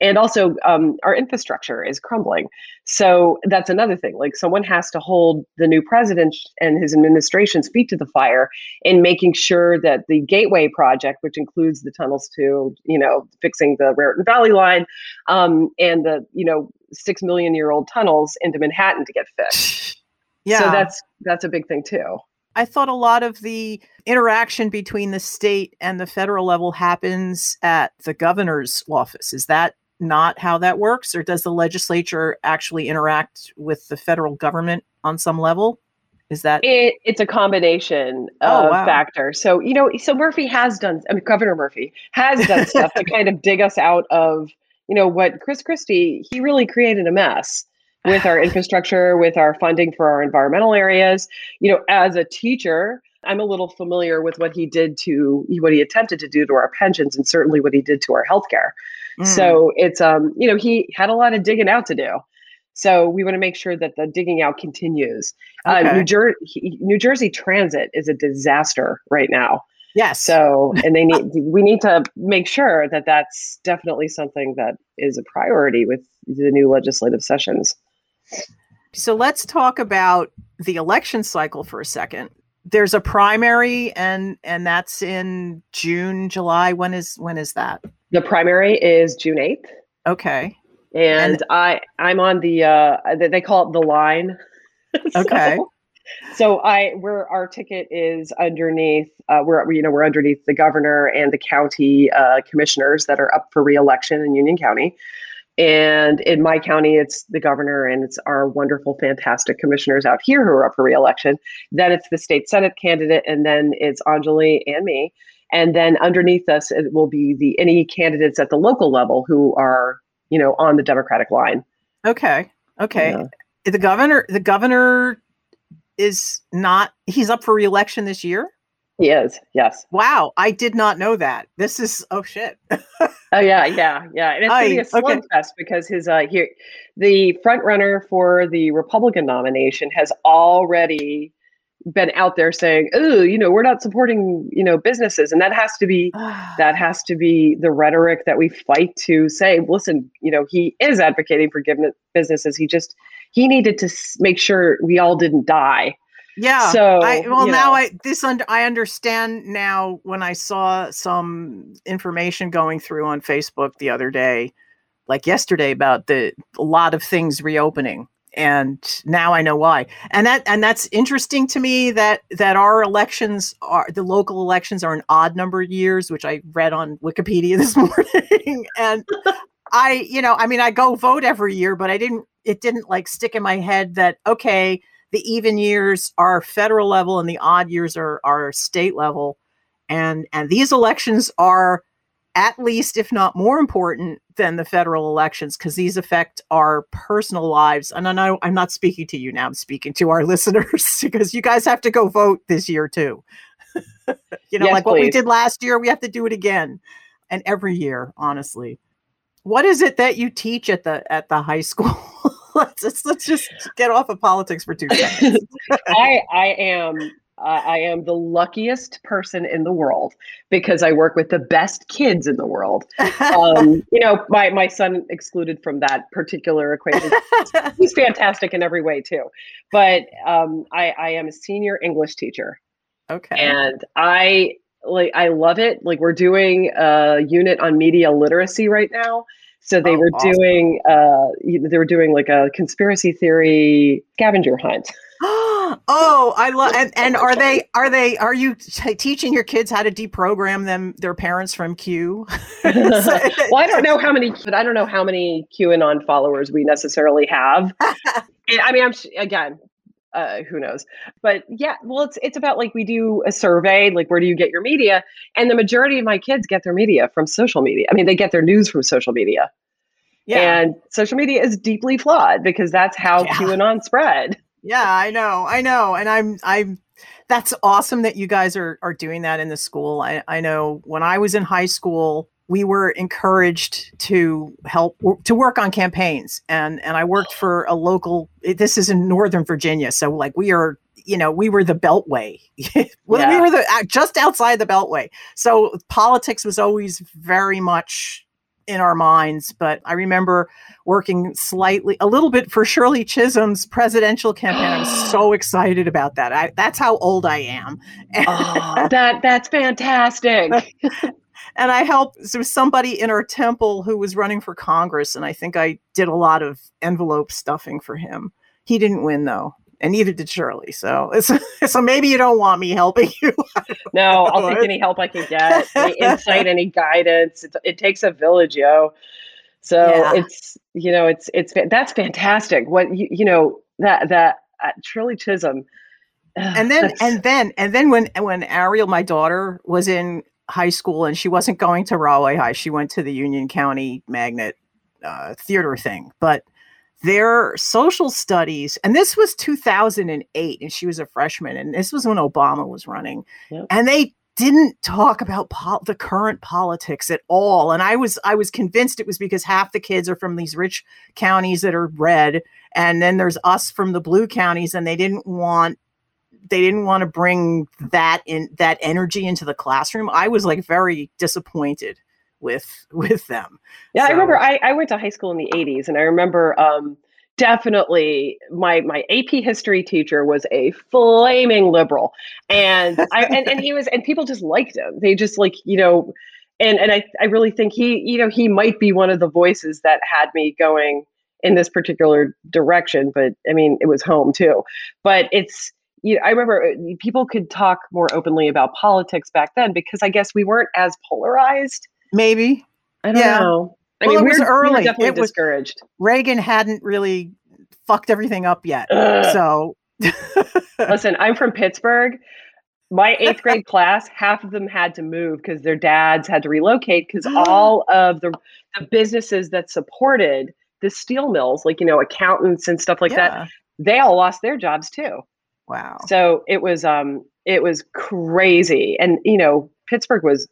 and also um, our infrastructure is crumbling. So that's another thing like someone has to hold the new president and his administration's feet to the fire in making sure that the gateway project which includes the tunnels to you know fixing the raritan valley line um, and the you know six million year old tunnels into manhattan to get fixed. Yeah. So that's that's a big thing too. I thought a lot of the interaction between the state and the federal level happens at the governor's office. Is that not how that works, or does the legislature actually interact with the federal government on some level? Is that it, it's a combination oh, of wow. factors. So you know, so Murphy has done. I mean, Governor Murphy has done stuff to kind of dig us out of you know what Chris Christie. He really created a mess with our infrastructure, with our funding for our environmental areas. You know, as a teacher, I'm a little familiar with what he did to what he attempted to do to our pensions, and certainly what he did to our healthcare. Mm. So it's um, you know, he had a lot of digging out to do. So we want to make sure that the digging out continues. Uh, okay. Uh, New, Jer- New Jersey Transit is a disaster right now. Yes. So, and they need we need to make sure that that's definitely something that is a priority with the new legislative sessions. So let's talk about the election cycle for a second. There's a primary and and that's in June, July. When is when is that? The primary is June 8th. Okay. And, and I I'm on the uh they call it the line. so, okay. So I where our ticket is underneath uh we're you know we're underneath the governor and the county uh commissioners that are up for reelection in Union County. And in my county, it's the governor and it's our wonderful, fantastic commissioners out here who are up for reelection. Then it's the state senate candidate, and then it's Anjali and me. And then underneath us, it will be the any candidates at the local level who are, you know, on the Democratic line. Okay. Okay. Yeah. The governor, the governor is not. He's up for reelection this year. He is. Yes. Wow, I did not know that. This is oh shit. oh yeah, yeah, yeah. And it's gonna be a slugfest okay. because his uh here the front runner for the Republican nomination has already been out there saying, "Oh, you know, we're not supporting, you know, businesses," and that has to be that has to be the rhetoric that we fight to say. Listen, you know, he is advocating for giving businesses. He just he needed to make sure we all didn't die. Yeah. So I, well, now know. I this under I understand now when I saw some information going through on Facebook the other day, like yesterday, about the a lot of things reopening and now I know why. And that and that's interesting to me that that our elections are the local elections are an odd number of years, which I read on Wikipedia this morning. and I, you know, I mean, I go vote every year, but I didn't. It didn't like stick in my head that okay, the even years are federal level and the odd years are are state level, and and these elections are at least, if not more important than the federal elections, because these affect our personal lives. And I know I'm not speaking to you now, I'm speaking to our listeners because you guys have to go vote this year too. you know, yes, like please. what we did last year, we have to do it again. And every year, honestly. What is it that you teach at the at the high school? let's, let's just get off of politics for two seconds. I I am I am the luckiest person in the world because I work with the best kids in the world. Um, you know, my my son excluded from that particular equation. He's fantastic in every way too, but um, I, I am a senior English teacher. Okay, and I like I love it. Like we're doing a unit on media literacy right now. So they Oh, were awesome. doing uh they were doing like a conspiracy theory scavenger hunt. oh, I love and, and are they are they are you t- teaching your kids how to deprogram them their parents from Q? well, I don't know how many, but I don't know how many QAnon followers we necessarily have. And, I mean, I'm again, uh, who knows? But yeah, well, it's it's about like we do a survey, like where do you get your media? And the majority of my kids get their media from social media. I mean, they get their news from social media, yeah. and social media is deeply flawed because that's how Yeah. QAnon spread. Yeah, I know, I know, and I'm, I'm. That's awesome that you guys are are doing that in the school. I, I know when I was in high school, we were encouraged to help to work on campaigns, and and I worked for a local. Eh, this is in Northern Virginia, so like we are, you know, we were the Beltway. well, we were the just outside the Beltway, so politics was always very much in our minds. But I remember working slightly a little bit for Shirley Chisholm's presidential campaign. I was so excited about that. I, that's how old I am. Oh, that that's fantastic. and I helped there was somebody in our temple who was running for Congress, and I think I did a lot of envelope stuffing for him. He didn't win though, and neither did Shirley. So it's, so maybe you don't want me helping you. No, I'll take any help I can get, any insight, any guidance. It, it takes a village, yo. So Yeah. it's you know it's it's that's fantastic. What you, you know that that uh, Shirley Chisholm, and then and then and then when when Ariel, my daughter, was in high school and she wasn't going to Rahway High, she went to the Union County Magnet uh, theater thing. But their social studies, and this was 2008, and she was a freshman, and this was when Obama was running, Yep. and they didn't talk about pol- the current politics at all and i was i was convinced it was because half the kids are from these rich counties that are red and then there's us from the blue counties and they didn't want they didn't want to bring that in that energy into the classroom i was like very disappointed with with them yeah, I remember I, I went to high school in the '80s, and I remember um, definitely my my AP history teacher was a flaming liberal, and I and, and he was and people just liked him. They just like you know, and and I I really think he you know he might be one of the voices that had me going in this particular direction. But I mean, it was home too. But it's you know, I remember uh, people could talk more openly about politics back then because I guess we weren't as polarized. Maybe I don't Yeah. know. I Well, mean, it was we early. definitely It was- discouraged. reagan hadn't really fucked everything up yet Ugh. so Listen, I'm from Pittsburgh. My eighth grade class, half of them had to move because their dads had to relocate because all of the, the businesses that supported the steel mills, like, you know, accountants and stuff like that, they all lost their jobs too. wow So it was um it was crazy. And you know, Pittsburgh was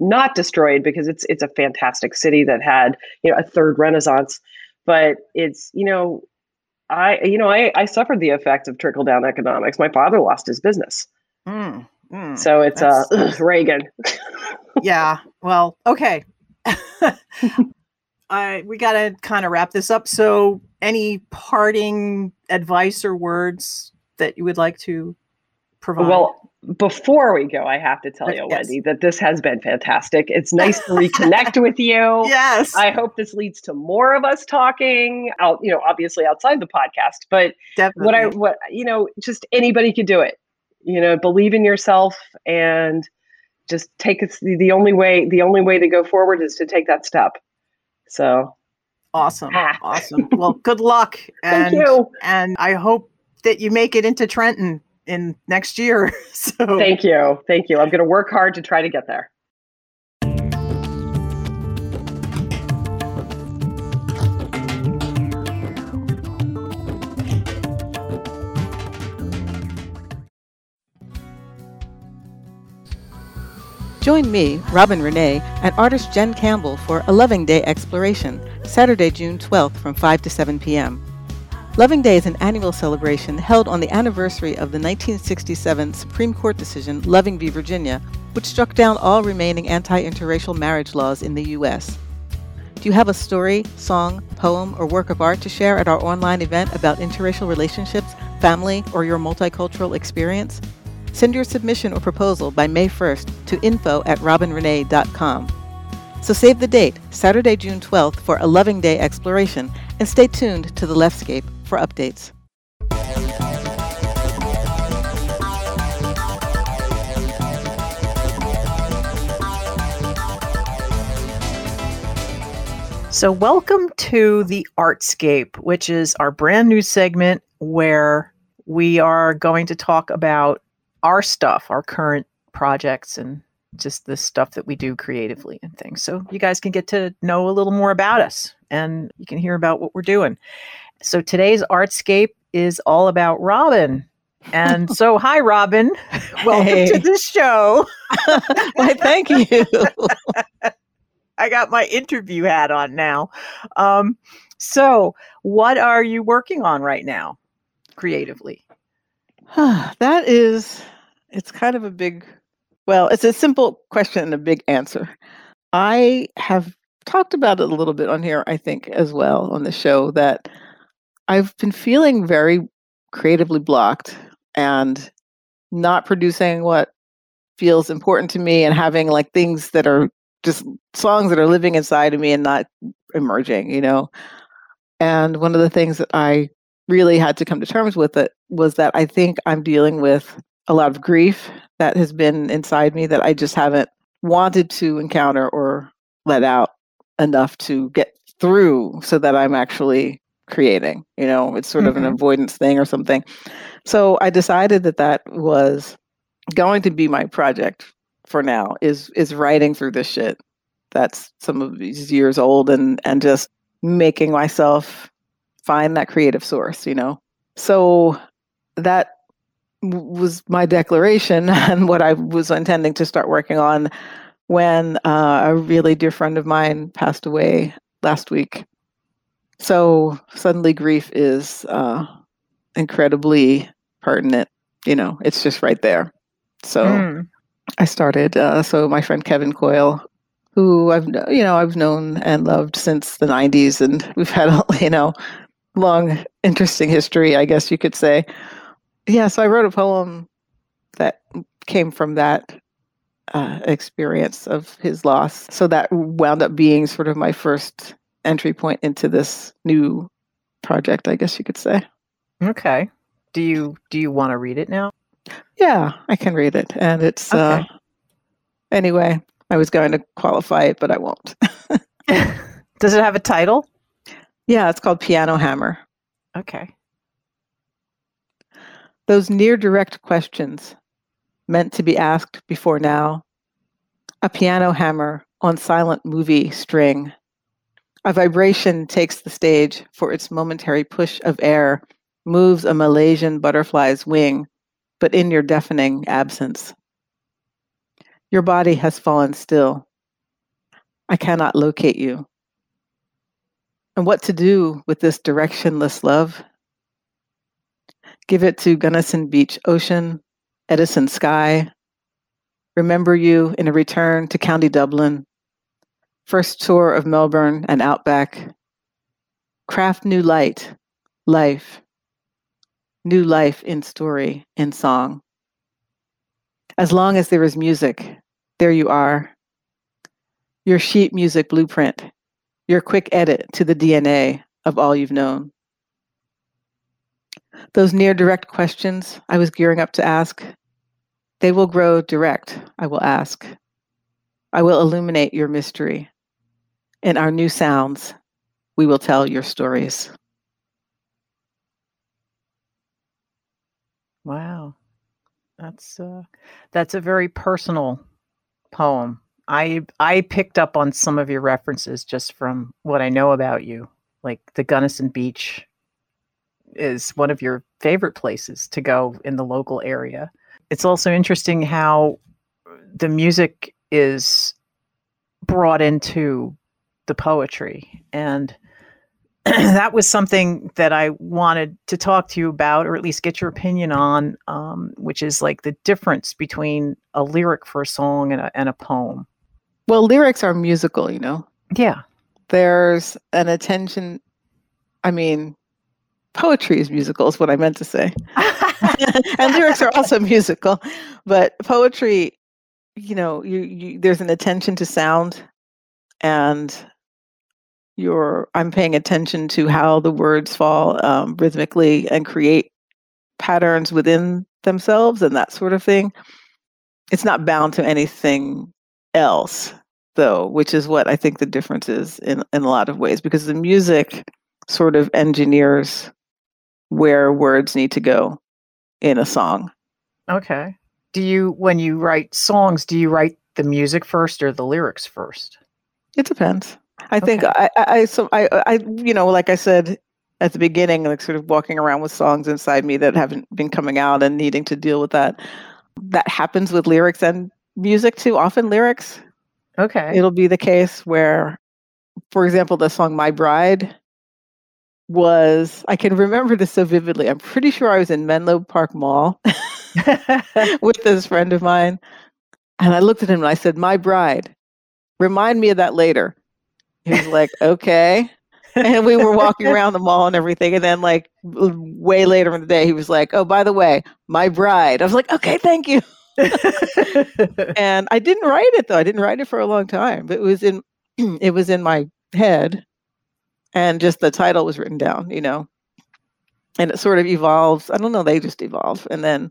not destroyed because it's it's a fantastic city that had, you know, a third renaissance. But it's, you know, I you know, I, I suffered the effects of trickle down economics. My father lost his business. Mm, mm. So it's uh ugh, Reagan. yeah well okay I, we got to kind of wrap this up so any parting advice or words that you would like to provide Well, before we go, I have to tell you, Yes. Wendy, that this has been fantastic. It's nice to reconnect with you. yes I hope this leads to more of us talking out, you know, obviously outside the podcast, but definitely what I what you know, just anybody could do it. You know, believe in yourself and just take it the only way the only way to go forward is to take that step. So, awesome Ah. awesome well good luck and thank you. and i hope that you make it into trenton in next year so Thank you. Thank you. I'm going to work hard to try to get there. Join me, Robin Renee, and artist Jen Campbell for a Loving Day exploration, Saturday, June 12th from 5 to 7 p.m. Loving Day is an annual celebration held on the anniversary of the 1967 Supreme Court decision Loving v. Virginia, which struck down all remaining anti interracial marriage laws in the U.S. Do you have a story, song, poem, or work of art to share at our online event about interracial relationships, family, or your multicultural experience? Send your submission or proposal by May 1st to info at robinrenee.com. So save the date, Saturday, June 12th, for a Loving Day exploration, and stay tuned to the Leftscape for updates. So, welcome to the Artscape, which is our brand new segment where we are going to talk about our stuff, our current projects, and just the stuff that we do creatively and things. So, you guys can get to know a little more about us and you can hear about what we're doing. So, today's Artscape is all about Robin. And so, hi, Robin. Welcome Hey. to the show. Why, thank you. I got my interview hat on now. Um, so, what are you working on right now, creatively? that is, it's kind of a big, well, it's a simple question and a big answer. I have talked about it a little bit on here, I think, as well on the show, that I've been feeling very creatively blocked and not producing what feels important to me and having like things that are just songs that are living inside of me and not emerging, you know. And one of the things that I really had to come to terms with it was that I think I'm dealing with a lot of grief that has been inside me that I just haven't wanted to encounter or let out enough to get through so that I'm actually creating. You know, it's sort of an Mhm. avoidance thing or something. So I decided that that was going to be my project for now is is writing through this shit that's some of these years old and and just making myself find that creative source you know so that was my declaration and what i was intending to start working on when uh, a really dear friend of mine passed away last week so suddenly grief is uh, incredibly pertinent you know it's just right there so Mm, I started. Uh, so my friend Kevin Coyle, who I've you know I've known and loved since the '90s, and we've had a you know long, interesting history, I guess you could say. Yeah, so I wrote a poem that came from that uh, experience of his loss. So that wound up being sort of my first entry point into this new project, I guess you could say. okay. Do you do you want to read it now? Yeah, I can read it, and it's uh, Okay. anyway. I was going to qualify it, but I won't. Does it have a title? Yeah, it's called Piano Hammer. Okay. Those near direct questions meant to be asked before now. A piano hammer on silent movie string. A vibration takes the stage for its momentary push of air, moves a Malaysian butterfly's wing, but in your deafening absence. Your body has fallen still. I cannot locate you. And what to do with this directionless love? Give it to Gunnison Beach Ocean, Edison Sky. Remember you in a return to County Dublin. First tour of Melbourne and Outback. Craft new light, life. New life in story, in song. As long as there is music, there you are. Your sheet music blueprint, your quick edit to the DNA of all you've known. Those near direct questions I was gearing up to ask, they will grow direct, I will ask. I will illuminate your mystery. In our new sounds, we will tell your stories. Wow. That's uh that's a very personal poem. I I picked up on some of your references just from what I know about you. Like the Gunnison Beach is one of your favorite places to go in the local area. It's also interesting how the music is brought into the poetry and that was something that I wanted to talk to you about, or at least get your opinion on, um, which is like the difference between a lyric for a song and a, and a poem. Well, lyrics are musical, you know. Yeah. There's an attention, I mean, poetry is musical is what I meant to say. and lyrics are also musical, but poetry, you know, you, you there's an attention to sound and you're I'm paying attention to how the words fall um, rhythmically and create patterns within themselves and that sort of thing. It's not bound to anything else, though, which is what I think the difference is in, in a lot of ways, because the music sort of engineers where words need to go in a song. Okay. Do you, when you write songs, do you write the music first or the lyrics first? It depends. I think I, I, so I, I, you know, like I said at the beginning, like sort of walking around with songs inside me that haven't been coming out and needing to deal with that. That happens with lyrics and music too. Often lyrics. Okay. It'll be the case where, for example, the song "My Bride" was I can remember this so vividly. I'm pretty sure I was in Menlo Park Mall with this friend of mine, and I looked at him and I said, "My bride." Remind me of that later. He was like, "Okay." and we were walking around the mall and everything. And then, like, way later in the day, he was like, Oh, by the way, my bride. I was like, Okay, thank you. and I didn't write it though. I didn't write it for a long time, but it was in it was in my head and just the title was written down, you know. And it sort of evolves. I don't know, they just evolve. And then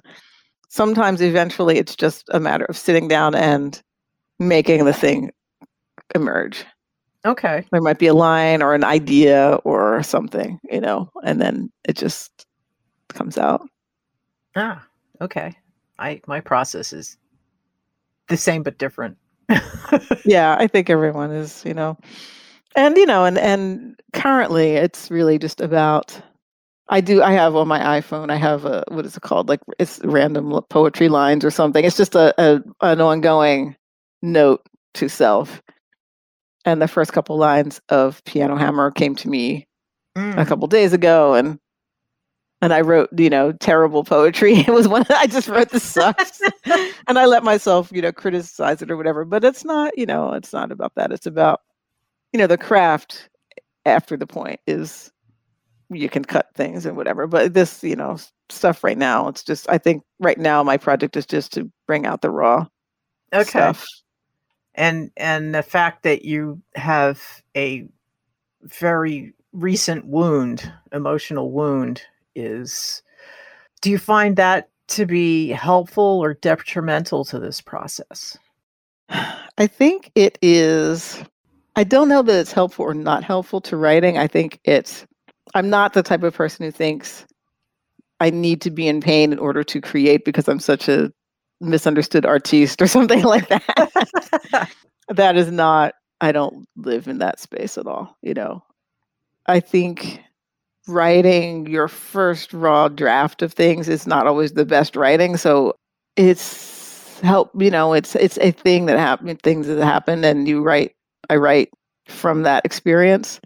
sometimes eventually it's just a matter of sitting down and making the thing emerge. Okay. There might be a line or an idea or something, you know, and then it just comes out. Ah, okay. I my process is the same but different. yeah, I think everyone is, you know. And you know, and and currently it's really just about I do I have on my iPhone, I have a what is it called? Like it's random poetry lines or something. It's just a, a an ongoing note to self and the first couple lines of Piano Hammer came to me mm. a couple days ago, and and I wrote, you know, terrible poetry. It was one I just wrote this sucks, and I let myself, you know, criticize it or whatever. But it's not, you know, it's not about that. It's about, you know, the craft. After the point is, you can cut things and whatever. But this, you know, stuff right now, it's just. I think right now my project is just to bring out the raw okay. stuff and and the fact that you have a very recent wound emotional wound is do you find that to be helpful or detrimental to this process? I think it is i don't know that it's helpful or not helpful to writing. I think it's i'm not the type of person who thinks i need to be in pain in order to create because i'm such a misunderstood artiste or something like that. that is not, I don't live in that space at all, you know. I think writing your first raw draft of things is not always the best writing. So it's help, you know, it's it's a thing that happen things that happen and you write I write from that experience.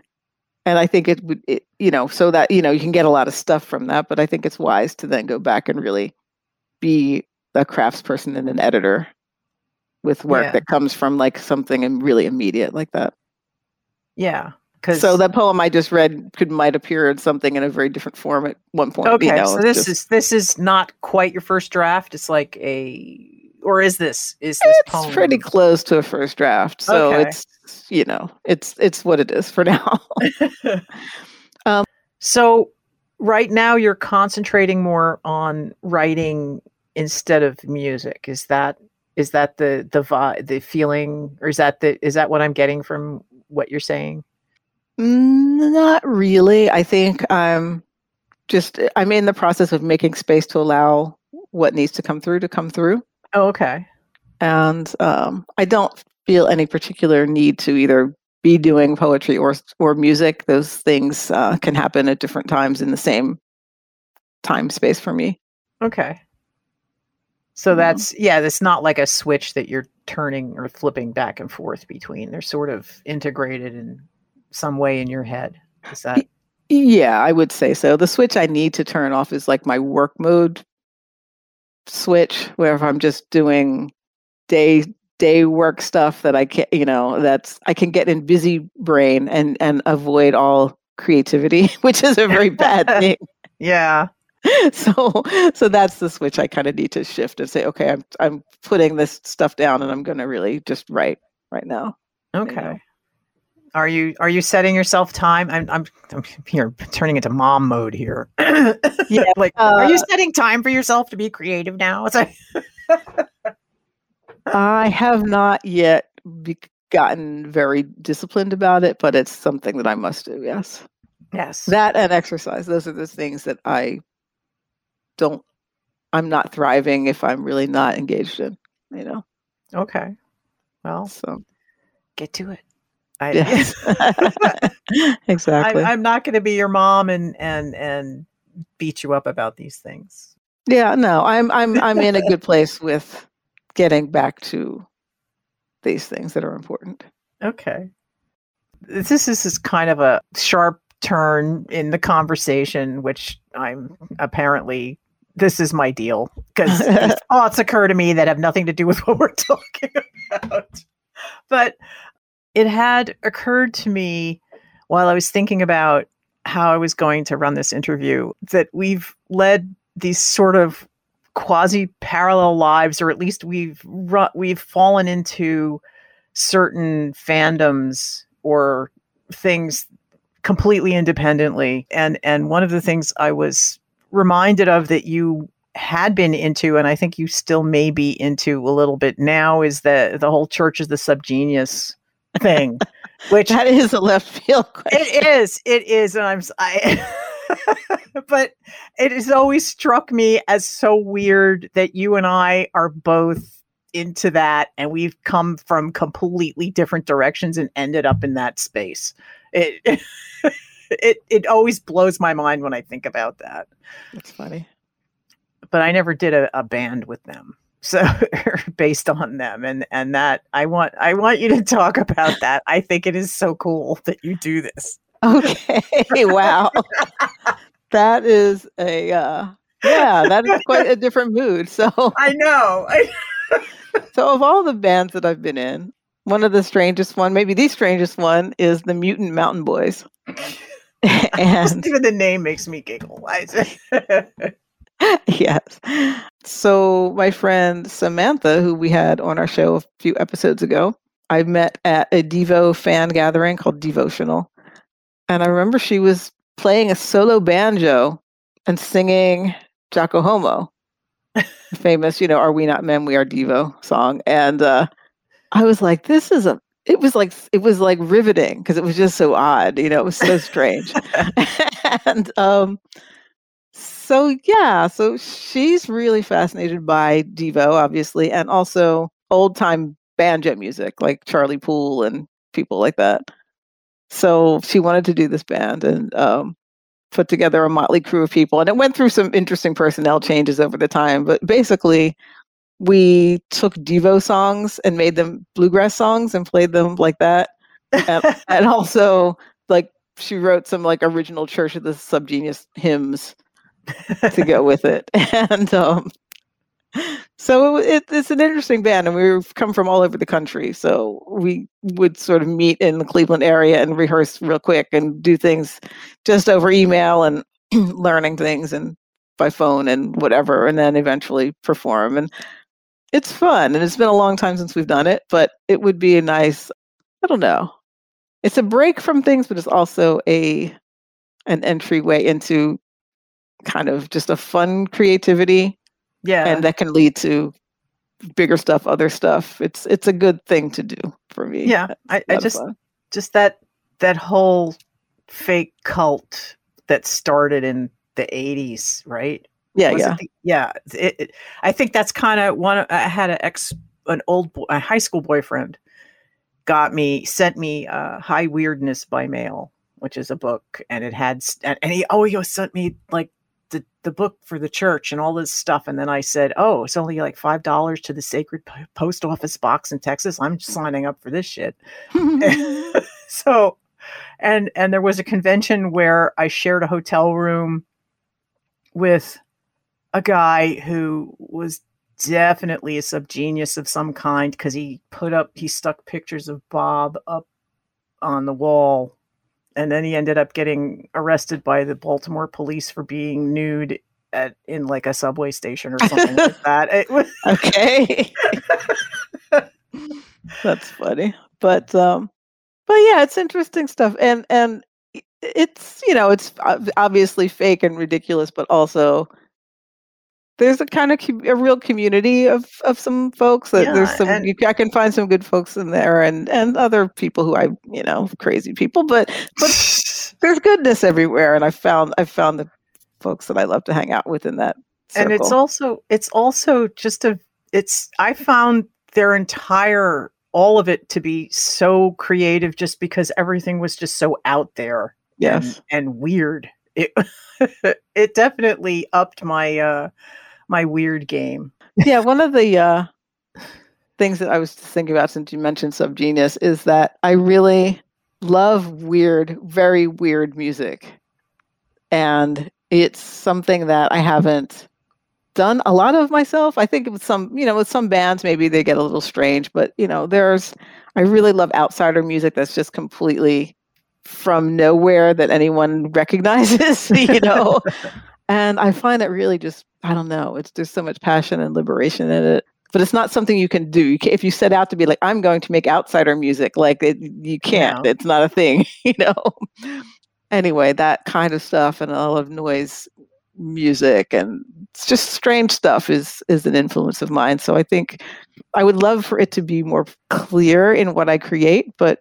And I think it would, it, you know, so that, you know, you can get a lot of stuff from that, but I think it's wise to then go back and really be a craftsperson and an editor with work yeah. that comes from like something really immediate like that. Yeah. So that poem I just read could might appear in something in a very different form at one point. Okay, you know, so this just, is this is not quite your first draft. It's like a, or is this is this it's poem? pretty close to a first draft. So okay. it's you know it's it's what it is for now. um, so right now you're concentrating more on writing instead of music. Is that is that the the vibe, the feeling, or is that the is that what I'm getting from what you're saying? Not really. I think I'm just I'm in the process of making space to allow what needs to come through to come through. Oh, okay. And um, I don't feel any particular need to either be doing poetry or or music. Those things uh, can happen at different times in the same time space for me. Okay. So mm-hmm. that's yeah, it's not like a switch that you're turning or flipping back and forth between. They're sort of integrated in some way in your head. Is that Yeah, I would say so. The switch I need to turn off is like my work mode switch, where if I'm just doing day day work stuff that I can you know, that's I can get in busy brain and and avoid all creativity, which is a very bad thing. Yeah. so so that's the switch I kind of need to shift and say, okay, I'm I'm putting this stuff down and I'm going to really just write right now. Okay. know. Are you are you setting yourself time? I'm I'm, I'm here turning into mom mode here. Yeah, like are you uh, setting time for yourself to be creative now? It's like I have not yet be- gotten very disciplined about it, but it's something that I must do. Yes, yes. that and exercise. Those are the things that I don't. I'm not thriving if I'm really not engaged in. You know, okay. Well, so get to it. I, yes, exactly. I, I'm not going to be your mom and and and beat you up about these things. Yeah, no, I'm I'm I'm in a good place with getting back to these things that are important. Okay. This is, this is kind of a sharp turn in the conversation, which I'm apparently this is my deal because thoughts occur to me that have nothing to do with what we're talking about. But it had occurred to me while I was thinking about how I was going to run this interview that we've led these sort of quasi parallel lives, or at least we've ru- we've fallen into certain fandoms or things completely independently. And and one of the things I was reminded of that you had been into, and I think you still may be into a little bit now, is the the whole Church of the Subgenius thing, which that is a left field question. it is. It is, and I'm. I, but it has always struck me as so weird that you and I are both into that, and we've come from completely different directions and ended up in that space. It it it always blows my mind when I think about that. That's funny. But I never did a, a band with them. So based on them and and that I want I want you to talk about that. I think it is so cool that you do this. Okay. wow. that is a uh yeah, that is quite a different mood. So I know. So of all the bands that I've been in, one of the strangest one, maybe the strangest one is the Mutant Mountain Boys. and even the name makes me giggle. Yes. So my friend Samantha, who we had on our show a few episodes ago, I met at a Devo fan gathering called Devotional. And I remember she was playing a solo banjo and singing Jocko Homo, famous, you know, Are We Not Men, We Are Devo song. And uh, I was like, this is a it was like it was like riveting because it was just so odd, you know, it was so strange. and um so yeah, so she's really fascinated by Devo, obviously, and also old time banjo music like Charlie Poole and people like that. So she wanted to do this band and um, put together a motley crew of people, and it went through some interesting personnel changes over the time. But basically, we took Devo songs and made them bluegrass songs and played them like that, and, and also like she wrote some like original Church of the Subgenius hymns to go with it. And um, so it, it's an interesting band, and we've come from all over the country. So we would sort of meet in the Cleveland area and rehearse real quick and do things just over email and learning things and by phone and whatever, and then eventually perform. And it's fun, and it's been a long time since we've done it, but it would be a nice. I don't know. It's a break from things, but it's also a an entryway into kind of just a fun creativity yeah. and that can lead to bigger stuff other stuff it's it's a good thing to do for me yeah. I, I just fun. just that that whole fake cult that started in the 80s, right? Yeah Was yeah the- yeah. It, it- I think that's kind of one. I had an ex, an old, boy, a high school boyfriend, got me, sent me uh, "High Weirdness" by mail, which is a book, and it had, and, and he, oh, he sent me like the the book for the church and all this stuff, and then I said, oh, it's only like five dollars to the Sacred Post Office box in Texas. I'm signing up for this shit. so and and there was a convention where i shared a hotel room with a guy who was definitely a subgenius of some kind because he put up he stuck pictures of bob up on the wall and then he ended up getting arrested by the Baltimore police for being nude at in like a subway station or something like that. It was okay. That's funny. But um but yeah, it's interesting stuff and and it's you know, it's obviously fake and ridiculous but also there's a kind of a real community of of some folks that Yeah, there's some and- you, I can find some good folks in there and and other people who I you know crazy people but but there's goodness everywhere and I found I found the folks that I love to hang out with in that and it's also it's also just a it's i found their entire all of it to be so creative just because everything was just so out there yes. and, and weird. It it definitely upped my uh my weird game yeah, one of the uh, things that I was thinking about since you mentioned Subgenius is that I really love weird, very weird music. And it's something that I haven't done a lot of myself. I think with some, you know, with some bands, maybe they get a little strange, but, you know, there's, I really love outsider music that's just completely from nowhere that anyone recognizes, you know? and I find it really just I don't know. It's there's so much passion and liberation in it, but it's not something you can do. You ca if you set out to be like I'm going to make outsider music, like it, you can't. No. It's not a thing, you know. anyway, that kind of stuff and all of noise music and it's just strange stuff is is an influence of mine. So I think I would love for it to be more clear in what I create, but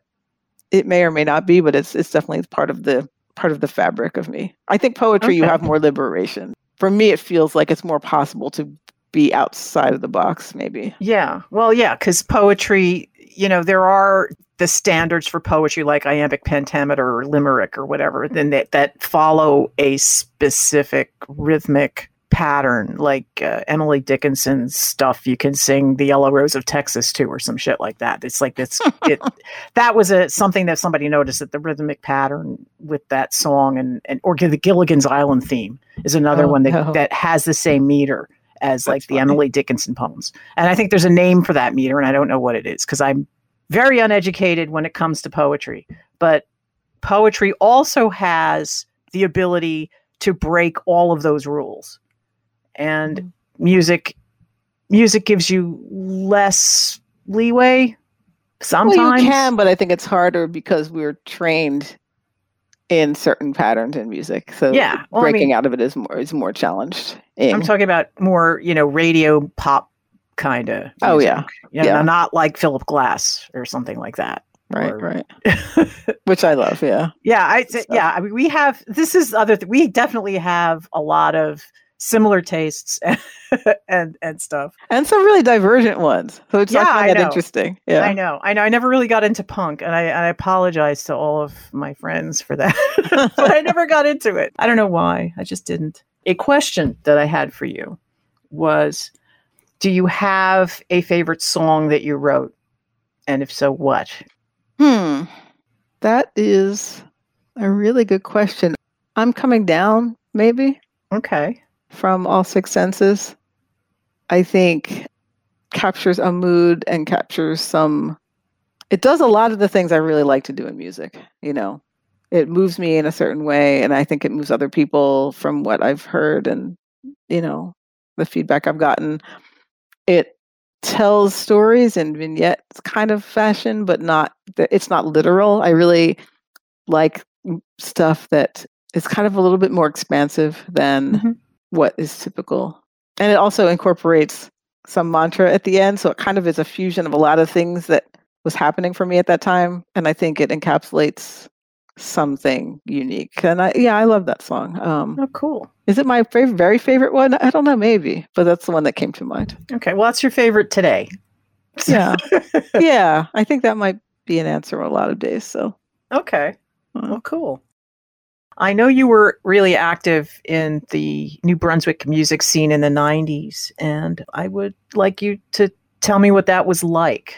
it may or may not be. But it's it's definitely part of the part of the fabric of me. I think poetry you have more liberation. For me, it feels like it's more possible to be outside of the box, maybe. yeah well yeah because poetry you know there are the standards for poetry like iambic pentameter or limerick or whatever then that that follow a specific rhythmic pattern like uh, emily dickinson's stuff you can sing the yellow rose of texas to or some shit like that it's like it's it that was a something that somebody noticed that the rhythmic pattern with that song and and or the gilligan's island theme is another Oh, one that no. that has the same meter as like the funny. emily dickinson poems and i think there's a name for that meter and i don't know what it is because i'm very uneducated when it comes to poetry but poetry also has the ability to break all of those rules and Mhm. music music gives you less leeway sometimes Well, you can, but I think it's harder because we're trained in certain patterns in music. So Yeah, well, I breaking mean- out of it is more is more challenged. i'm talking about more you know radio pop kind of Oh, yeah. yeah Yeah. not like philip glass or something like that right, or- right. Which I love. Yeah. Yeah, I Stuff. yeah, I mean, we have this is other th- we definitely have a lot of similar tastes and and stuff. And some really divergent ones. So it's I Yeah, find that interesting. Yeah. I know. I know. I never really got into punk and I, I apologize to all of my friends for that. but I never got into it. I don't know why. I just didn't. A question that I had for you was do you have a favorite song that you wrote? And if so, what? Hmm. That is a really good question. I'm coming down, maybe. Okay. From all six senses i think captures a mood and captures some it does a lot of the things i really like to do in music you know? It moves me in a certain way and i think it moves other people from what i've heard and you know the feedback i've gotten. It tells stories in vignettes kind of fashion but not it's not literal. I really like stuff that is kind of a little bit more expansive than Mhm. What is typical. And it also incorporates some mantra at the end. So it kind of is a fusion of a lot of things that was happening for me at that time. And I think it encapsulates something unique. And I, yeah, I love that song. Um, Oh, cool. is it my favorite, very favorite one? I don't know, maybe, but that's the one that came to mind. Okay. Well, that's your favorite today. Yeah. yeah. I think that might be an answer on a lot of days. So Okay. uh, Well, cool. I know you were really active in the New Brunswick music scene in the 90s, and I would like you to tell me what that was like.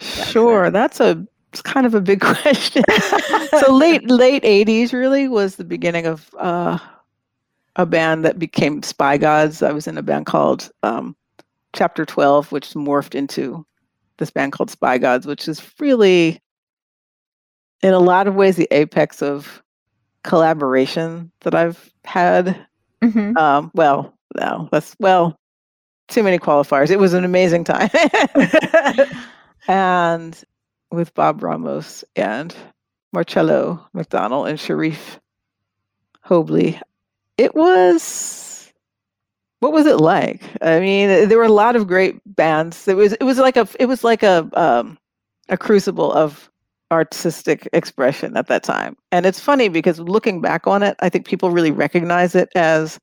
Sure, that's a it's kind of a big question. so late late eighties really was the beginning of uh, a band that became Spy Gods. I was in a band called um, Chapter Twelve, which morphed into this band called Spy Gods, which is really in a lot of ways the apex of collaboration that I've had. Mhm. Um, well, no, that's well, too many qualifiers. It was an amazing time. and with Bob Ramos and Marcello McDonald and Sharif Hobley, it was what was it like? I mean, there were a lot of great bands. It was it was like a it was like a um, a crucible of artistic expression at that time. And it's funny because looking back on it, I think people really recognize it as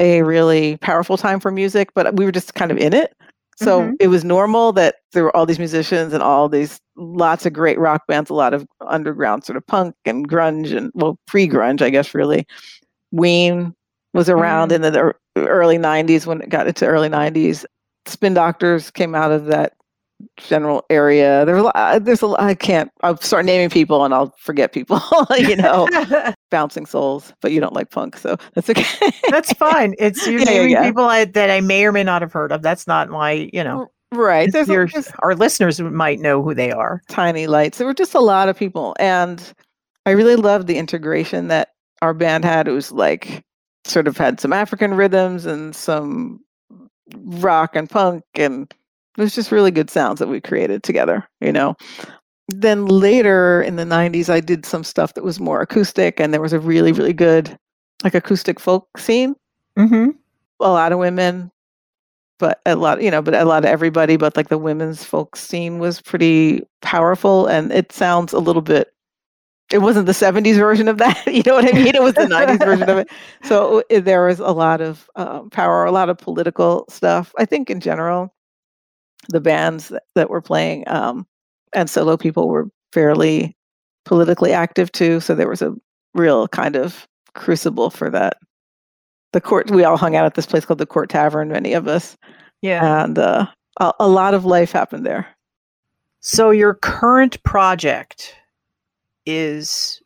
a really powerful time for music, but we were just kind of in it. So Mhm. it was normal that there were all these musicians and all these lots of great rock bands, a lot of underground sort of punk and grunge and well, pre-grunge, I guess really. Ween was around in the early 90s when it got into early 90s. Spin Doctors came out of that general area. There's a lot, uh, there's a lot, I can't I'll start naming people and I'll forget people, you know, bouncing souls, but you don't like punk, so that's okay. That's fine. It's you're Yeah, yeah, naming yeah. people I, that I may or may not have heard of. That's not my, you know. right. There's, your- there's our listeners might know who they are. tiny lights. There were just a lot of people. And I really loved the integration that our band had. It was like sort of had some African rhythms and some rock and punk and it was just really good sounds that we created together, you know. Then later in the 90s I did some stuff that was more acoustic and there was a really really good like acoustic folk scene. Mm-hmm. A lot of women but a lot you know but a lot of everybody but like the women's folk scene was pretty powerful and it sounds a little bit it wasn't the 70s version of that you know what i mean it was the 90s version of it so i- there was a lot of um, power a lot of political stuff i think in general the bands that, were playing um, and solo people were fairly politically active too so there was a real kind of crucible for that the court we all hung out at this place called the court tavern many of us Yeah. and uh, a, a lot of life happened there. So your current project is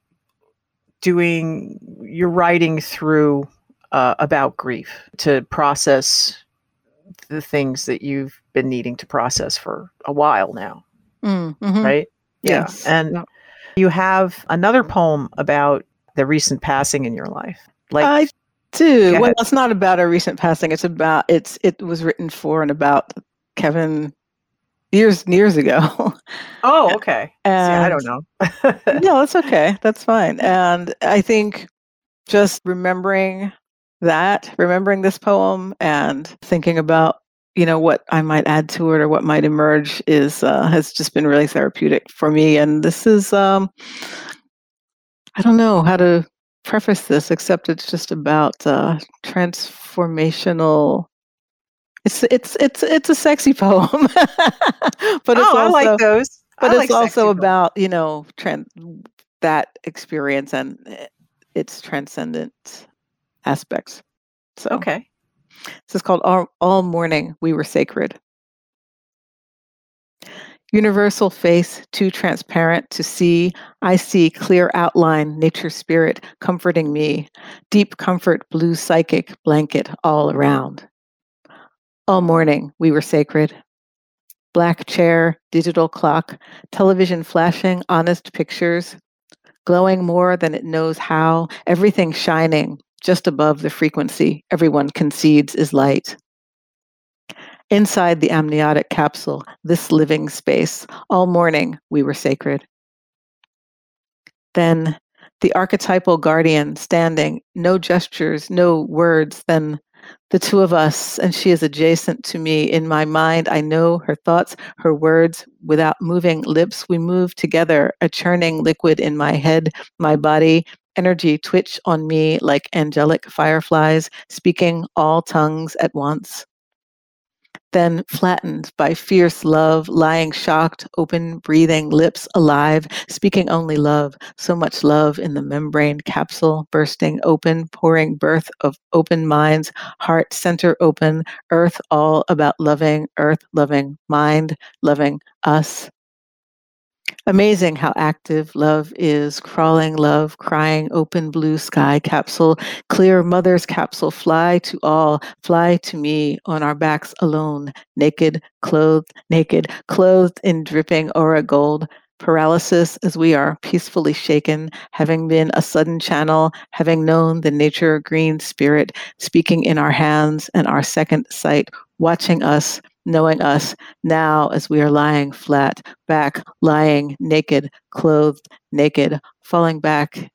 doing you're writing through uh, about grief to process the things that you've been needing to process for a while now, Mm-hmm. right? Yeah. Yes. And Yeah. you have another poem about the recent passing in your life. Like I do. Well, it's not about a recent passing. It's about it's. It was written for and about Kevin years years ago. oh, okay. See, I don't know. no, that's okay. That's fine. And I think just remembering that, remembering this poem, and thinking about you know what I might add to it or what might emerge is uh, has just been really therapeutic for me. And this is um, I don't know how to preface this except it's just about uh, transformational. It's it's it's it's a sexy poem, but it's oh, also I like those. but I it's like also poems. about you know tran that experience and eh, its transcendent aspects. So Okay. this is called all, all morning we were sacred. Universal face too transparent to see. I see clear outline nature spirit comforting me. Deep comfort blue psychic blanket all around. All morning we were sacred. Black chair digital clock television flashing honest pictures. Glowing more than it knows how. Everything shining just above the frequency everyone concedes is light Inside the amniotic capsule, this living space, all morning we were sacred. Then the archetypal guardian standing, no gestures, no words, then the two of us, and she is adjacent to me. In my mind, I know her thoughts, her words, without moving lips. We move together, a churning liquid in my head, my body, energy twitch on me like angelic fireflies, speaking all tongues at once then flattened by fierce love, lying shocked, open, breathing, lips alive, speaking only love, so much love in the membrane capsule, bursting open, pouring birth of open minds, heart center open, earth all about loving, earth loving, mind loving us. Amazing how active love is, crawling love, crying open blue sky capsule, clear mother's capsule, fly to all, fly to me on our backs alone, naked, clothed, naked, clothed in dripping aura gold, paralysis as we are peacefully shaken, having been a sudden channel, having known the nature green spirit speaking in our hands and our second sight, watching us, knowing us now as we are lying flat, back, lying naked, clothed, naked, falling back,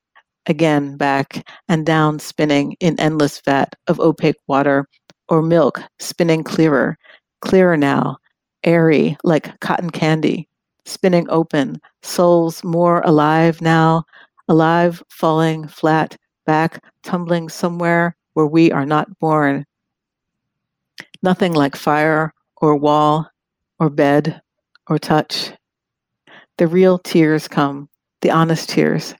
again back, and down, spinning in endless vat of opaque water, or milk spinning clearer, clearer now, airy like cotton candy, spinning open, souls more alive now, alive, falling flat, back, tumbling somewhere where we are not born. Nothing like fire or wall or bed or touch. The real tears come, the honest tears.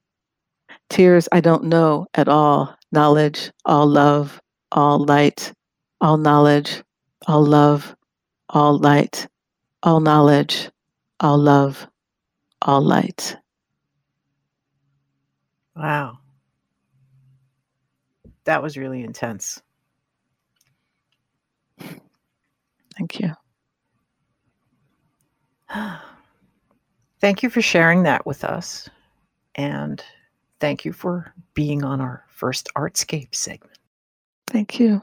Tears I don't know at all, knowledge, all love, all light, all knowledge, all love, all light, all knowledge, all love, all light. Wow. That was really intense. Thank you. Thank you for sharing that with us. And thank you for being on our first Artscape segment. Thank you.